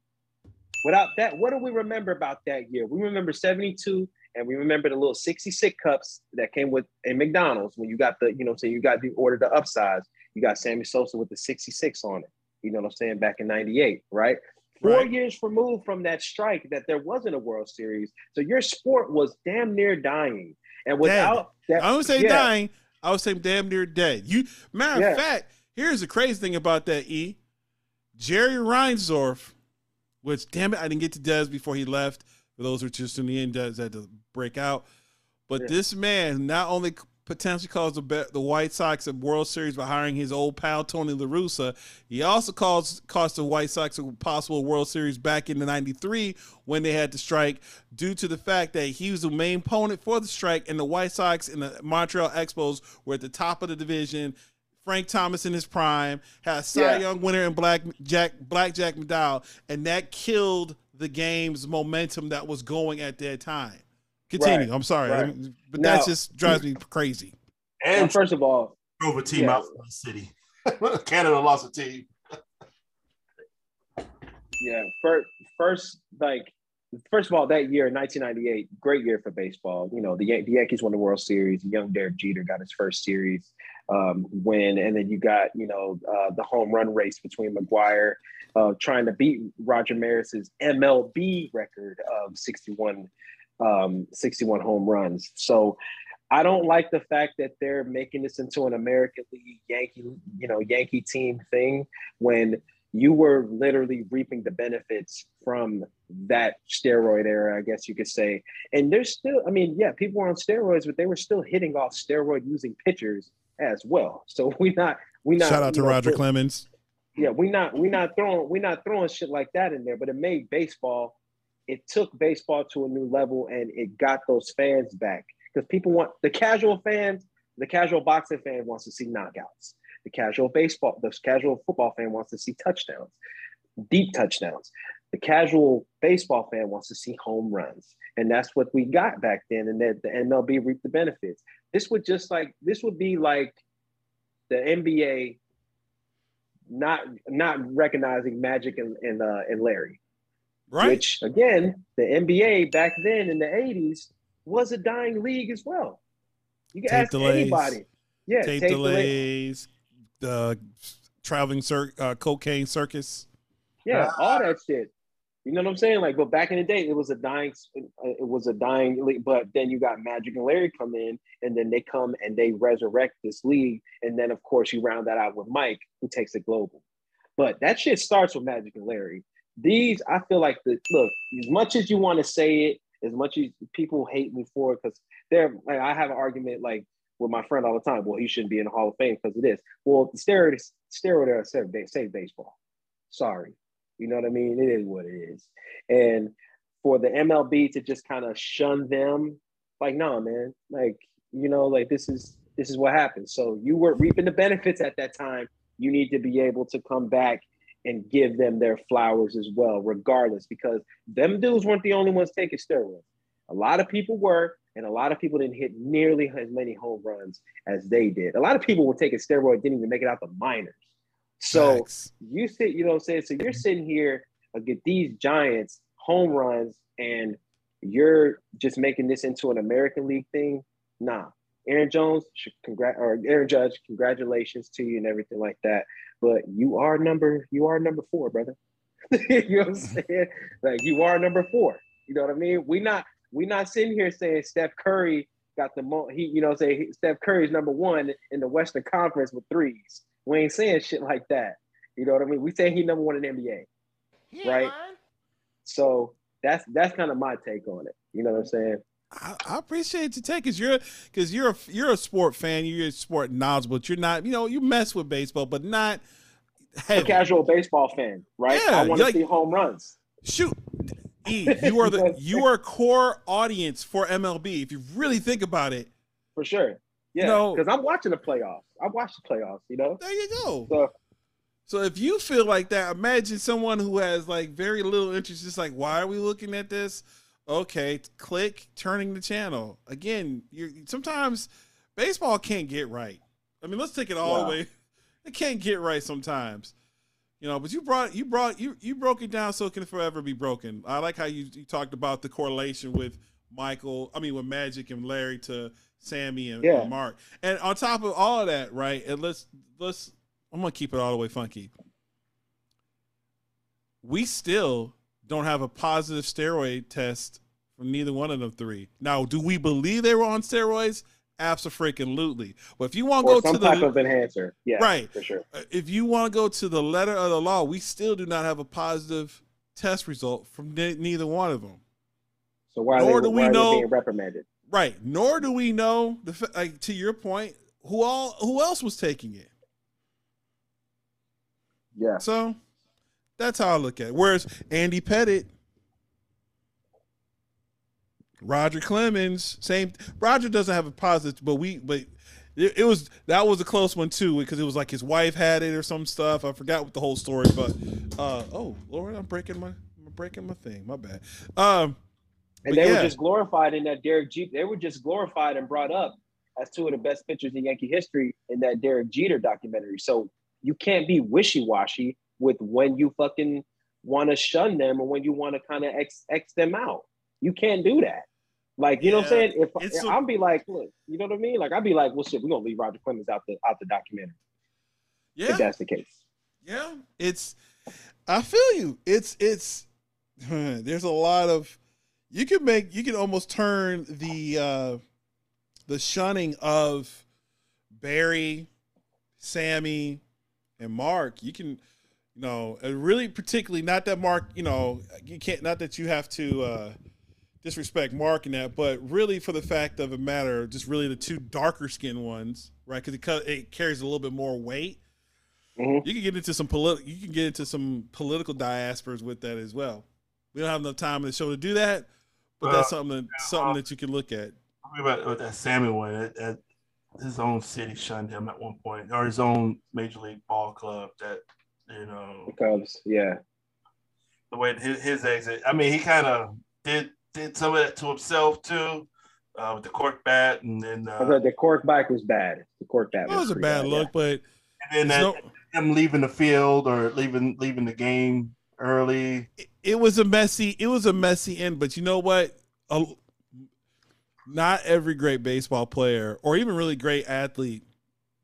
without that, what do we remember about that year? We remember 72 and we remember the little 66 cups that came with a McDonald's when you got the, you know, so you got the order to upsize. You got Sammy Sosa with the 66 on it. You know what I'm saying? Back in 98, right? Four
Right.
years removed from that strike that there wasn't a World Series. So your sport was damn near dying. And without that,
I don't say
yeah.
dying. I would say damn near dead. You matter
Yeah.
of fact, here's the crazy thing about that E. Jerry Reinsdorf, which damn it, I didn't get to Des before he left. For those who are just in the end, Des had to break out. But
Yeah.
this man not only potentially caused the Be- the White Sox a World Series by hiring his old pal Tony La Russa, he also caused cost the White Sox a possible World Series back in the '93 when they had the strike, due to the fact that he was the main opponent for the strike, and the White Sox and the Montreal Expos were at the top of the division. Frank Thomas in his prime had a Cy
Yeah.
Young winner in Black Jack Black Jack McDowell, and that killed the game's momentum that was going at that time. Continue.
Right,
I'm sorry,
right.
But
Now-
that just drives me crazy.
Well,
And
first of all,
drove a team
yeah.
out from the city. Canada lost a team.
Yeah, first, first, like, first of all, that year, 1998, great year for baseball. You know, the, Yan- the Yankees won the World Series. Young Derek Jeter got his first series um, win, and then you got, you know, uh, the home run race between McGwire uh, trying to beat Roger Maris's MLB record of 61, um, 61 home runs. So. I don't like the fact that they're making this into an American League Yankee, you know, Yankee team thing when you were literally reaping the benefits from that steroid era, I guess you could say. And there's still, I mean, yeah, people were on steroids, but they were still hitting off steroid using pitchers as well. So we not we not
Shout out to
know,
Roger Clemens.
Yeah, we not we not throwing we not throwing shit like that in there, but it made baseball. It took baseball to a new level, and it got those fans back because people want the casual fans. The casual boxing fan wants to see knockouts. The casual baseball, the casual football fan wants to see touchdowns, deep touchdowns. The casual baseball fan wants to see home runs, and that's what we got back then. And that the MLB reaped the benefits. This would just like this would be like the NBA not not recognizing Magic and and, uh, and Larry,
Right?
which again the NBA back then in the '80s was a dying league as well. You can
Tape
ask
delays.
anybody. Yeah,
Tape
tape delay.
delays, the traveling cir- uh, cocaine circus.
Yeah, all that shit. You know what I'm saying? Like, but back in the day, it was a dying, it was a dying league. But then you got Magic and Larry come in, and then they come and they resurrect this league, and then of course you round that out with Mike, who takes it global. But that shit starts with Magic and Larry. These, I feel like the look. As much as you want to say it, as much as people hate me for it, because they're like, I have an argument like with my friend all the time. Well, he shouldn't be in the Hall of Fame because of this. Well, the steroid, steroid era saved, saved baseball. Sorry. You know what I mean? It is what it is. And for the MLB to just kind of shun them, like, no, man, like, you know, like this is this is what happens. So you were reaping the benefits at that time. You need to be able to come back and give them their flowers as well, regardless, because them dudes weren't the only ones taking steroids. A lot of people were, and a lot of people didn't hit nearly as many home runs as they did. A lot of people were taking steroids, didn't even make it out the minors. So
Facts.
you sit, you know what I'm saying? So you're mm-hmm. sitting here get these giants, home runs, and you're just making this into an American League thing. Nah. Aaron Jones, should congrat or Aaron Judge, congratulations to you and everything like that. But you are number, you are number four, brother. you know what I'm mm-hmm. saying? Like you are number four. You know what I mean? We not we not sitting here saying Steph Curry got the mo he, you know, say Steph Curry's number one in the Western Conference with threes. We ain't saying shit like that. You know what I mean? We say he number one in the NBA.
Yeah,
Right.
man.
So that's that's kind of my take on it. You know what I'm saying?
I, I appreciate take because you're because you're a you're a sport fan. You're a sport knowledgeable. But you're not. You know, you mess with baseball, but not
A casual baseball fan, right?
Yeah,
I want to
like-
see home runs.
Shoot, E, you are the you are core audience for MLB. If you really think about it,
For sure. Yeah. Because I'm watching the playoffs. I watch the playoffs, you know?
there you go.
So
So if you feel like that, imagine someone who has like very little interest, just like, why are we looking at this? Okay, click turning the channel. Again, you sometimes baseball can't get right. I mean, let's take it all the way. It can't get right sometimes. You know, but you brought you brought you you broke it down so it can forever be broken. I like how you, you talked about the correlation with Michael, I mean with Magic and Larry to Sammy and,
Yeah.
and Mark. And on top of all of that, right? And let's let's I'm gonna keep it all the way funky. We still don't have a positive steroid test from neither one of them three. Now, do we believe they were on steroids? Absolutely. But if you want to go to the
type of enhancer. Yeah.
Right.
For sure.
uh, if you want to go to the letter of the law, we still do not have a positive test result from ne- neither one of them.
So why
Nor
are they,
do we
why are
know-
being reprimanded?
Right. Nor do we know the like to your point who all who else was taking it.
Yeah.
So that's how I look at it. Whereas Andy Pettitte, Roger Clemens, same. Roger doesn't have a positive, but we, but it, it was that was a close one too because it was like his wife had it or some stuff. I forgot what the whole story, but uh oh Lord, I'm breaking my I'm breaking my thing. My bad. Um,
And they
yeah.
were just glorified in that Derek Jeter. They were just glorified and brought up as two of the best pitchers in Yankee history in that Derek Jeter documentary. So you can't be wishy washy with when you fucking want to shun them or when you want to kind of x x them out. You can't do that. Like you know what I'm saying? If
it's a-
I'll be like, look, you know what I mean? Like I'd be like, well, shit, we're gonna leave Roger Clemens out the out the documentary
Yeah.
if that's the case.
Yeah, it's. I feel you. It's it's. There's a lot of. You can make. You can almost turn the uh the shunning of Barry, Sammy, and Mark. You can, you know, and really particularly not that Mark. You know, you can't. Not that you have to. uh disrespect Mark in that, but really for the fact of the matter, just really the two darker skinned ones, right? Because it, it carries a little bit more weight.
Mhm.
You can get into some political. You can get into some political diasporas with that as well. We don't have enough time in the show to do that, but that's
Uh,
something that, something that you can look at.
What about with that Sammy one? At, at his own city shunned him at one point, or his own major league ball club. That you know
The Cubs, yeah.
the way his, his exit. I mean, he kind of did did some of that to himself too, uh, with the cork bat, and then uh,
the cork back was bad. The cork bat
It was a
pretty
bad look, but
and then
there's
that,
no-
him leaving the field or leaving leaving the game early.
it, it was a messy. It was a messy end. But you know what? A, not every great baseball player or even really great athlete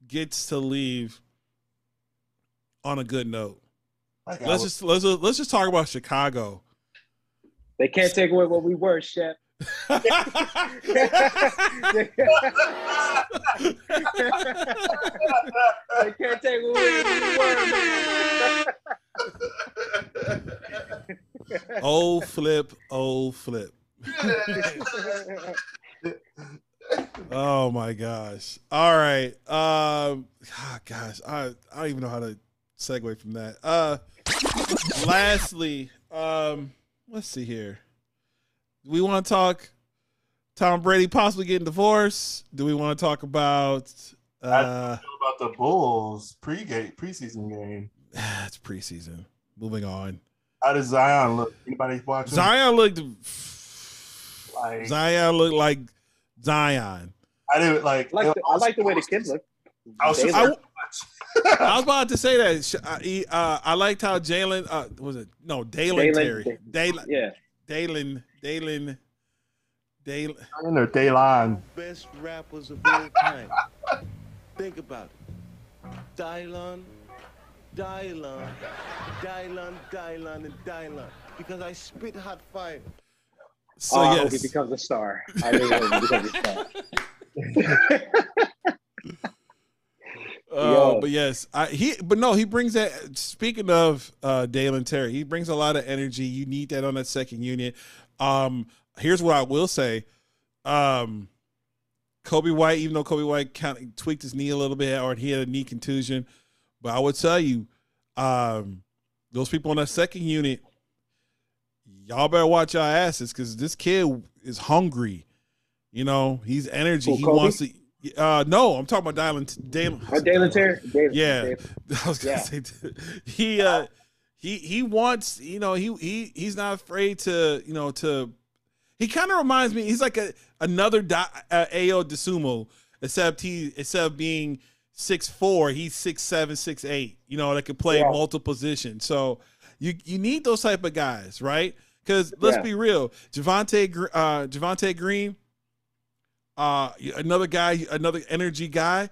gets to leave on a good note.
Like
Let's
was-
just let's let's just talk about Chicago.
They can't take away what we were, Shep. they can't take away what we were, man.
oh flip, oh flip. Oh my gosh. All right. Um ah, gosh, I I don't even know how to segue from that. Uh lastly, um let's see here. Do we want to talk Tom Brady possibly getting divorced? Do we want to talk about uh
about the Bulls pregame preseason game.
it's preseason. Moving on.
How does Zion look? Anybody watching?
Zion looked
Like,
Zion looked like Zion.
I didn't like.
I like, the, I like the way the kids looked.
I was
They
just-
look-
I was about to say that. I, uh, I liked how Jalen uh, was it? No, Dalen
Dalen-
Terry. Dalen,
yeah.
Dalen, Dalen, Dalen.
Or Daylon.
best rappers of all time. Think about it. Dylon, Dylon, Dylon, Dylon, and Dylon. Because I spit hot fire.
So
oh, I hope he becomes a star. I really hope he becomes a star.
uh, but yes, I, he. But no, he brings that. Speaking of uh, Dalen Terry, he brings a lot of energy. You need that on that second unit. Um, here's what I will say: Um, Coby White, even though Coby White kind of tweaked his knee a little bit or he had a knee contusion, but I would tell you, um, those people on that second unit, y'all better watch your asses because this kid is hungry. You know, he's energy.
Who,
he
Coby?
wants to. Uh, no, I'm talking about Dylan. Dalen,
Oh, Dalen Terry? Dalen-
yeah,
Dalen.
I was gonna
Yeah.
say he uh he he wants you know he he he's not afraid to you know to he kind of reminds me he's like a another Di, uh, Ayo Dosunmu except he instead of being six four he's six seven six eight you know that can play
Yeah.
multiple positions so you you need those type of guys right because let's
Yeah.
be real Javonte uh Javonte Green uh another guy another energy guy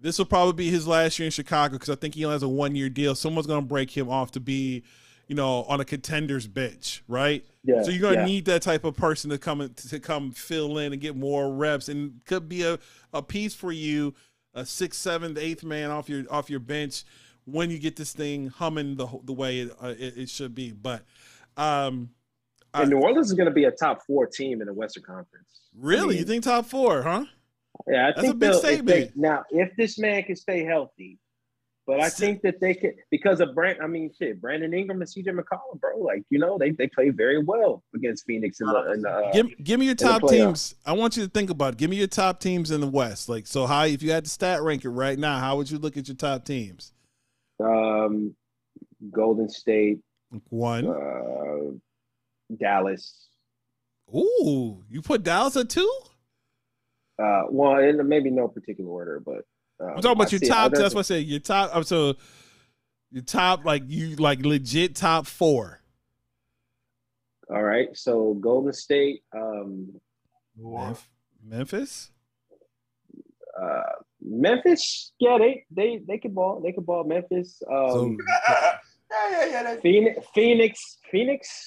this will probably be his last year in Chicago because I think he only has a one year deal. Someone's going to break him off to be, you know, on a contender's bench, right?
Yeah,
So you're going to
yeah.
need that type of person to come in, to come fill in and get more reps, and could be a, a piece for you, a sixth, seventh, eighth man off your off your bench when you get this thing humming the the way it, uh, it, it should be. But um,
And New Orleans is going to be a top four team in the Western Conference.
really, you think top four, huh?
Yeah, I
That's
think
a big
they'll- if
statement.
they- now, if this man can stay healthy, but I think that they could because of Brand. I mean, shit, Brandon Ingram and CJ McCollum, bro. Like you know, they they play very well against Phoenix in the. In the uh,
give, give me your top teams. I want you to think about. It. Give me your top teams in the West. Like so, how if you had to stat rank it right now, how would you look at your top teams?
um, Golden State,
One.
uh, Dallas.
Ooh, you put Dallas at two.
Uh, well, in maybe no particular order, but um,
I'm talking about
I
your top. That's what I say. Your top. I'm so your top like you like legit top four.
All right, so Golden State, um,
Memf- Memphis.
uh, Memphis, yeah, they they they could ball, they could ball. Memphis, um,
yeah, yeah, yeah.
Phoenix, Phoenix, Phoenix.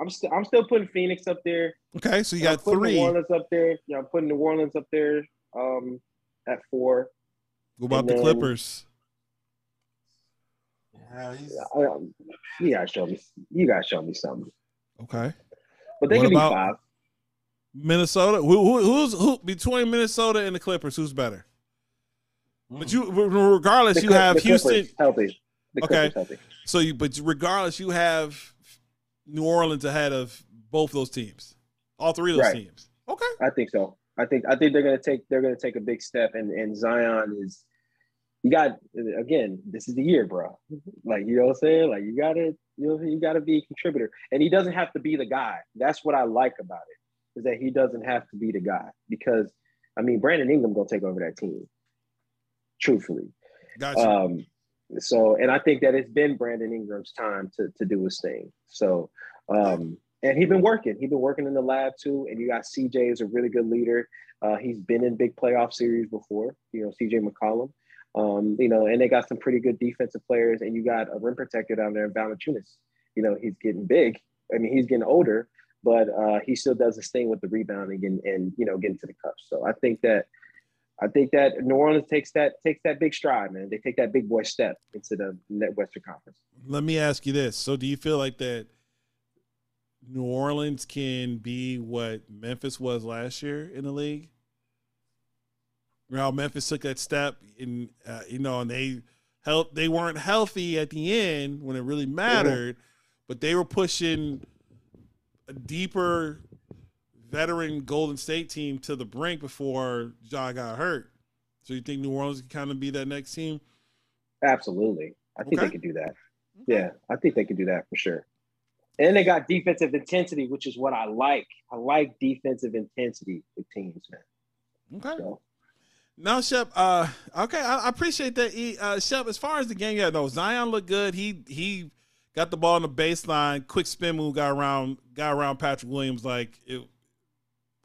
I'm still I'm still putting Phoenix up there.
Okay, so you
I'm
got
putting
three.
New Orleans up there. Yeah, I'm putting New Orleans up there. Um, at four.
What about
and
the
then-
Clippers?
yeah, he's,
I, um, you gotta show me. You gotta show me something.
Okay.
But they
What
could be
about-
five.
Minnesota. Who, who who's who between Minnesota and the Clippers? Who's better? But you, regardless,
The
you
Clip-
have
the Clippers
Houston.
healthy. The
Okay.
Healthy.
So you, but regardless, you have New Orleans ahead of both those teams, all three of those
Right.
teams. Okay.
I think so. I think I think they're gonna take they're gonna take a big step, and and Zion is. You got again. This is the year, bro. Like you know what I'm saying. Like you gotta you know you gotta be a contributor, and he doesn't have to be the guy. That's what I like about it is that he doesn't have to be the guy because I mean Brandon Ingram gonna take over that team. Truthfully,
Gotcha.
um, so, and I think that it's been Brandon Ingram's time to to do his thing. So, um, and he's been working. He's been working in the lab too. And you got CJ is a really good leader. Uh, he's been in big playoff series before. You know, CJ McCollum. Um, you know, and they got some pretty good defensive players. And you got a rim protector down there, in Valanciunas. You know, he's getting big. I mean, he's getting older, but uh, he still does his thing with the rebounding and and you know getting to the cups. So I think that I think that New Orleans takes that takes that big stride, man. They take that big boy step into the Western Conference.
Let me ask you this: So, do you feel like that New Orleans can be what Memphis was last year in the league? How Memphis took that step, and uh, you know, and they helped. They weren't healthy at the end when it really mattered, but they were pushing a deeper veteran Golden State team to the brink before Ja got hurt. So, you think New Orleans can kind of be that next team?
Absolutely, I think
Okay.
they could do that. Yeah, I think they could do that for sure. And they got defensive intensity, which is what I like. I like defensive intensity with teams, man.
Okay.
So,
Now, Shep, uh, okay, I, I appreciate that. E- Uh, Shep, as far as the game, yeah, no, Zion looked good. He he got the ball on the baseline, quick spin move, got around, got around Patrick Williams like it,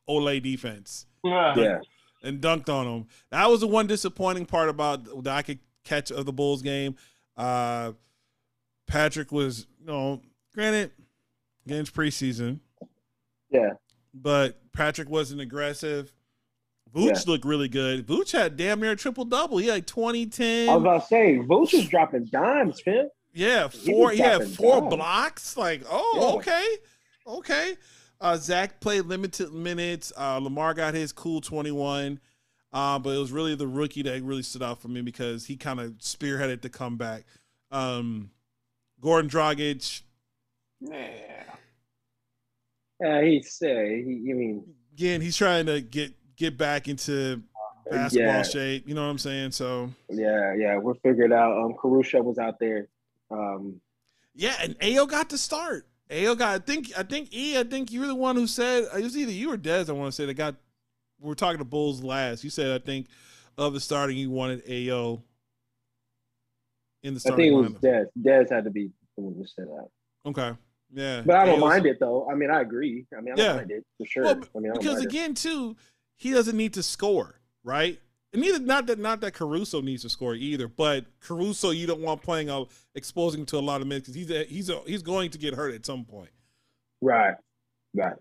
Olay defense,
yeah,
and dunked on him. That was the one disappointing part about that I could catch of the Bulls game. Uh, Patrick was, you know, granted, game's preseason,
yeah.
but Patrick wasn't aggressive. Vooch
Yeah.
looked really good. Vooch had damn near a triple double. He had 20, 10.
I was about to say, Vooch is dropping dimes, Phil.
yeah, four.
was
He had four
dimes.
blocks. Like, oh,
Yeah.
okay, okay. Uh, Zach played limited minutes. Uh, Lamar got his cool 21. Uh, but it was really the rookie that really stood out for me because he kind of spearheaded the comeback. Um, Goran Dragic,
Yeah. Yeah, he's uh, he. I mean,
again, he's trying to get get back into basketball
Yeah.
shape. You know what I'm saying? So
yeah, yeah, we're figured out. Um, Caruso was out there. Um,
yeah, and Ayo got to start. Ayo got. I think. I think E. I think you were the one who said uh, it was either you or Dez. I want to say that got. We were talking to Bulls last. You said I think of the starting you wanted Ayo in the starting.
I think it was. Dez. Dez had to be the one who said that.
Okay. Yeah.
But I don't
AO's
mind it though. I mean, I agree. I mean, I don't mind it for sure.
Well,
I mean,
because
mind it.
again, too, he doesn't need to score, right? And neither not that not that Caruso needs to score either, but Caruso you don't want playing a exposing him to a lot of minutes because he's a, he's a, he's going to get hurt at some point.
Right, right.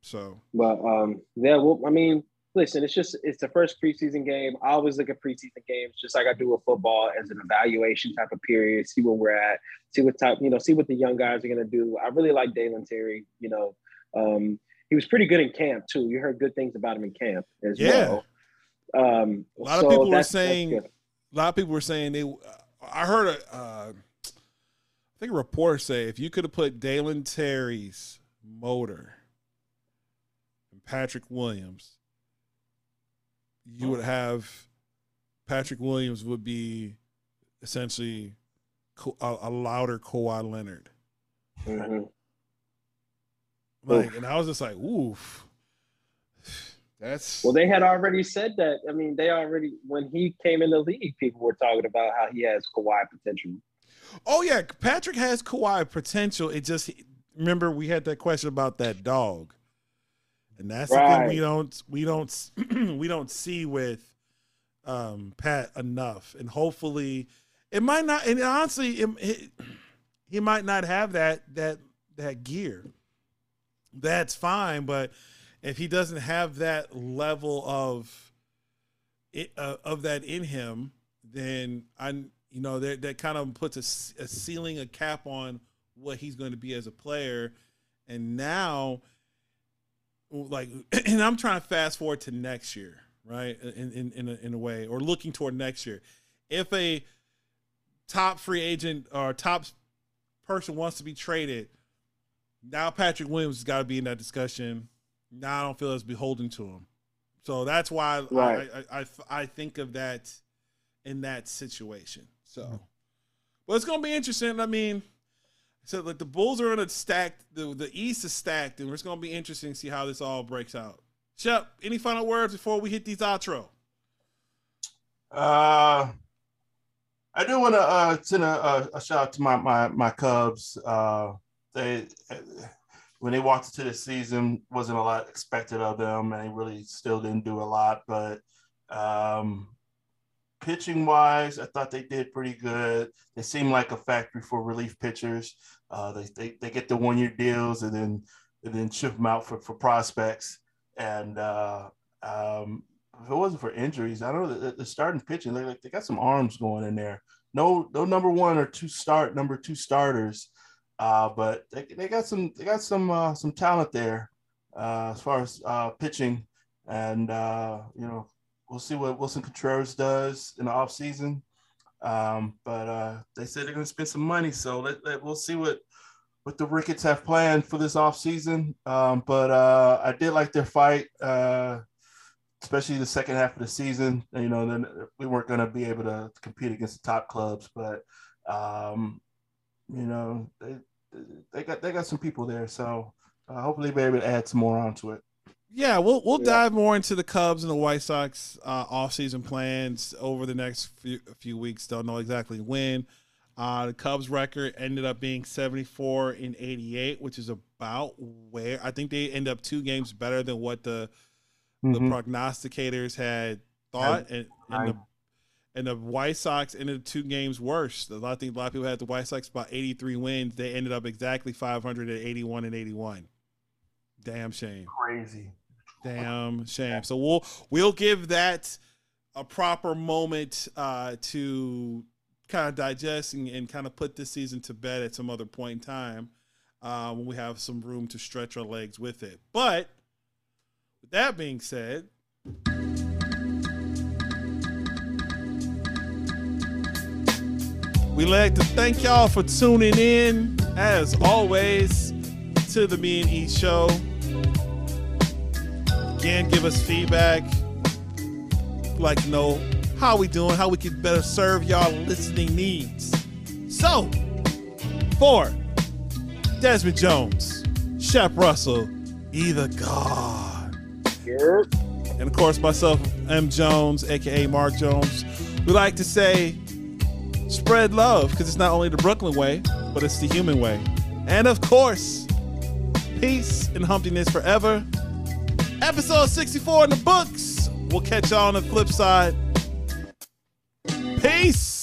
So
But um, yeah, well, I mean, listen, it's just it's the first preseason game. I always look at preseason games just like I do with football as an evaluation type of period. See where we're at. See what type, you know, see what the young guys are gonna do. I really like Dalen Terry. You know, um, he was pretty good in camp too. You heard good things about him in camp as
Yeah.
well. Um,
a lot
so
of people were saying a lot of people were saying they. I heard a uh, I think a reporter say if you could have put Dalen Terry's motor and Patrick Williams, you would have Patrick Williams would be essentially a, a louder Kawhi Leonard.
Mhm.
Like, and I was just like, oof. That's
Well, they had already said that. I mean, they already when he came in the league, people were talking about how he has Kawhi potential.
Oh yeah, Patrick has Kawhi potential. It just remember we had that question about that dog, and that's the thing we don't we don't we don't see with um, Pat enough. And hopefully, it might not. And honestly, it, it, he might not have that that that gear. That's fine, but if he doesn't have that level of it, uh, of that in him, then I you know that that kind of puts a ceiling, a cap on what he's going to be as a player. And now, like, and I'm trying to fast forward to next year, right? In in in a, in a way, or looking toward next year. If a top free agent or top person wants to be traded, now Patrick Williams has got to be in that discussion. Now I don't feel as beholden to him. So that's why
Right.
I, I, I I think of that in that situation. So, well, it's gonna be interesting. I mean, so like the Bulls are in a stacked. The the East is stacked, and it's gonna be interesting to see how this all breaks out. Shep, any final words before we hit these outro?
Uh, I do want to uh, send a, a, a shout out to my my my Cubs. Uh, they when they walked into the season, wasn't a lot expected of them, and they really still didn't do a lot. But um, pitching wise, I thought they did pretty good. They seem like a factory for relief pitchers. Uh, they, they they get the one year deals and then and then ship them out for for prospects. And uh, um, if it wasn't for injuries, I don't know the, the starting pitching. They like they got some arms going in there. No, no number one or two start number two starters, uh, but they, they got some they got some uh, some talent there uh, as far as uh, pitching, and uh, you know we'll see what Willson Contreras does in the offseason. Um, but uh, they said they're going to spend some money, so let, let, we'll see what what the Ricketts have planned for this offseason. Um, but uh, I did like their fight, uh, especially the second half of the season. You know, then we weren't going to be able to compete against the top clubs, but um, you know they they got they got some people there, so uh, hopefully be able to add some more onto it.
Yeah, we'll we'll
Yeah.
dive more into the Cubs and the White Sox uh, offseason plans over the next few, few weeks. Don't know exactly when. Uh, the Cubs record ended up being 74 in 88, which is about where I think they end up two games better than what the the
Mhm.
prognosticators had thought, and, and the and the White Sox ended two games worse. A lot, I think a lot of people had the White Sox about 83 wins. They ended up exactly 581 and 81. Damn shame.
Crazy.
Damn shame. So we'll we'll give that a proper moment uh, to kind of digest and, and kind of put this season to bed at some other point in time. uh, when we have some room to stretch our legs with it. But with that being said, we like to thank y'all for tuning in, as always, to the Me and E show. Again, give us feedback. We'd like to know how we doing, how we can better serve y'all listening needs. So, for Desmond Jones, Shep Russell, either God. And of course, myself, M. Jones, aka Mark Jones. We like to say, spread love, because it's not only the Brooklyn way, but it's the human way. And of course, peace and humpiness forever. Episode 64 in the books. We'll catch y'all on the flip side. Peace.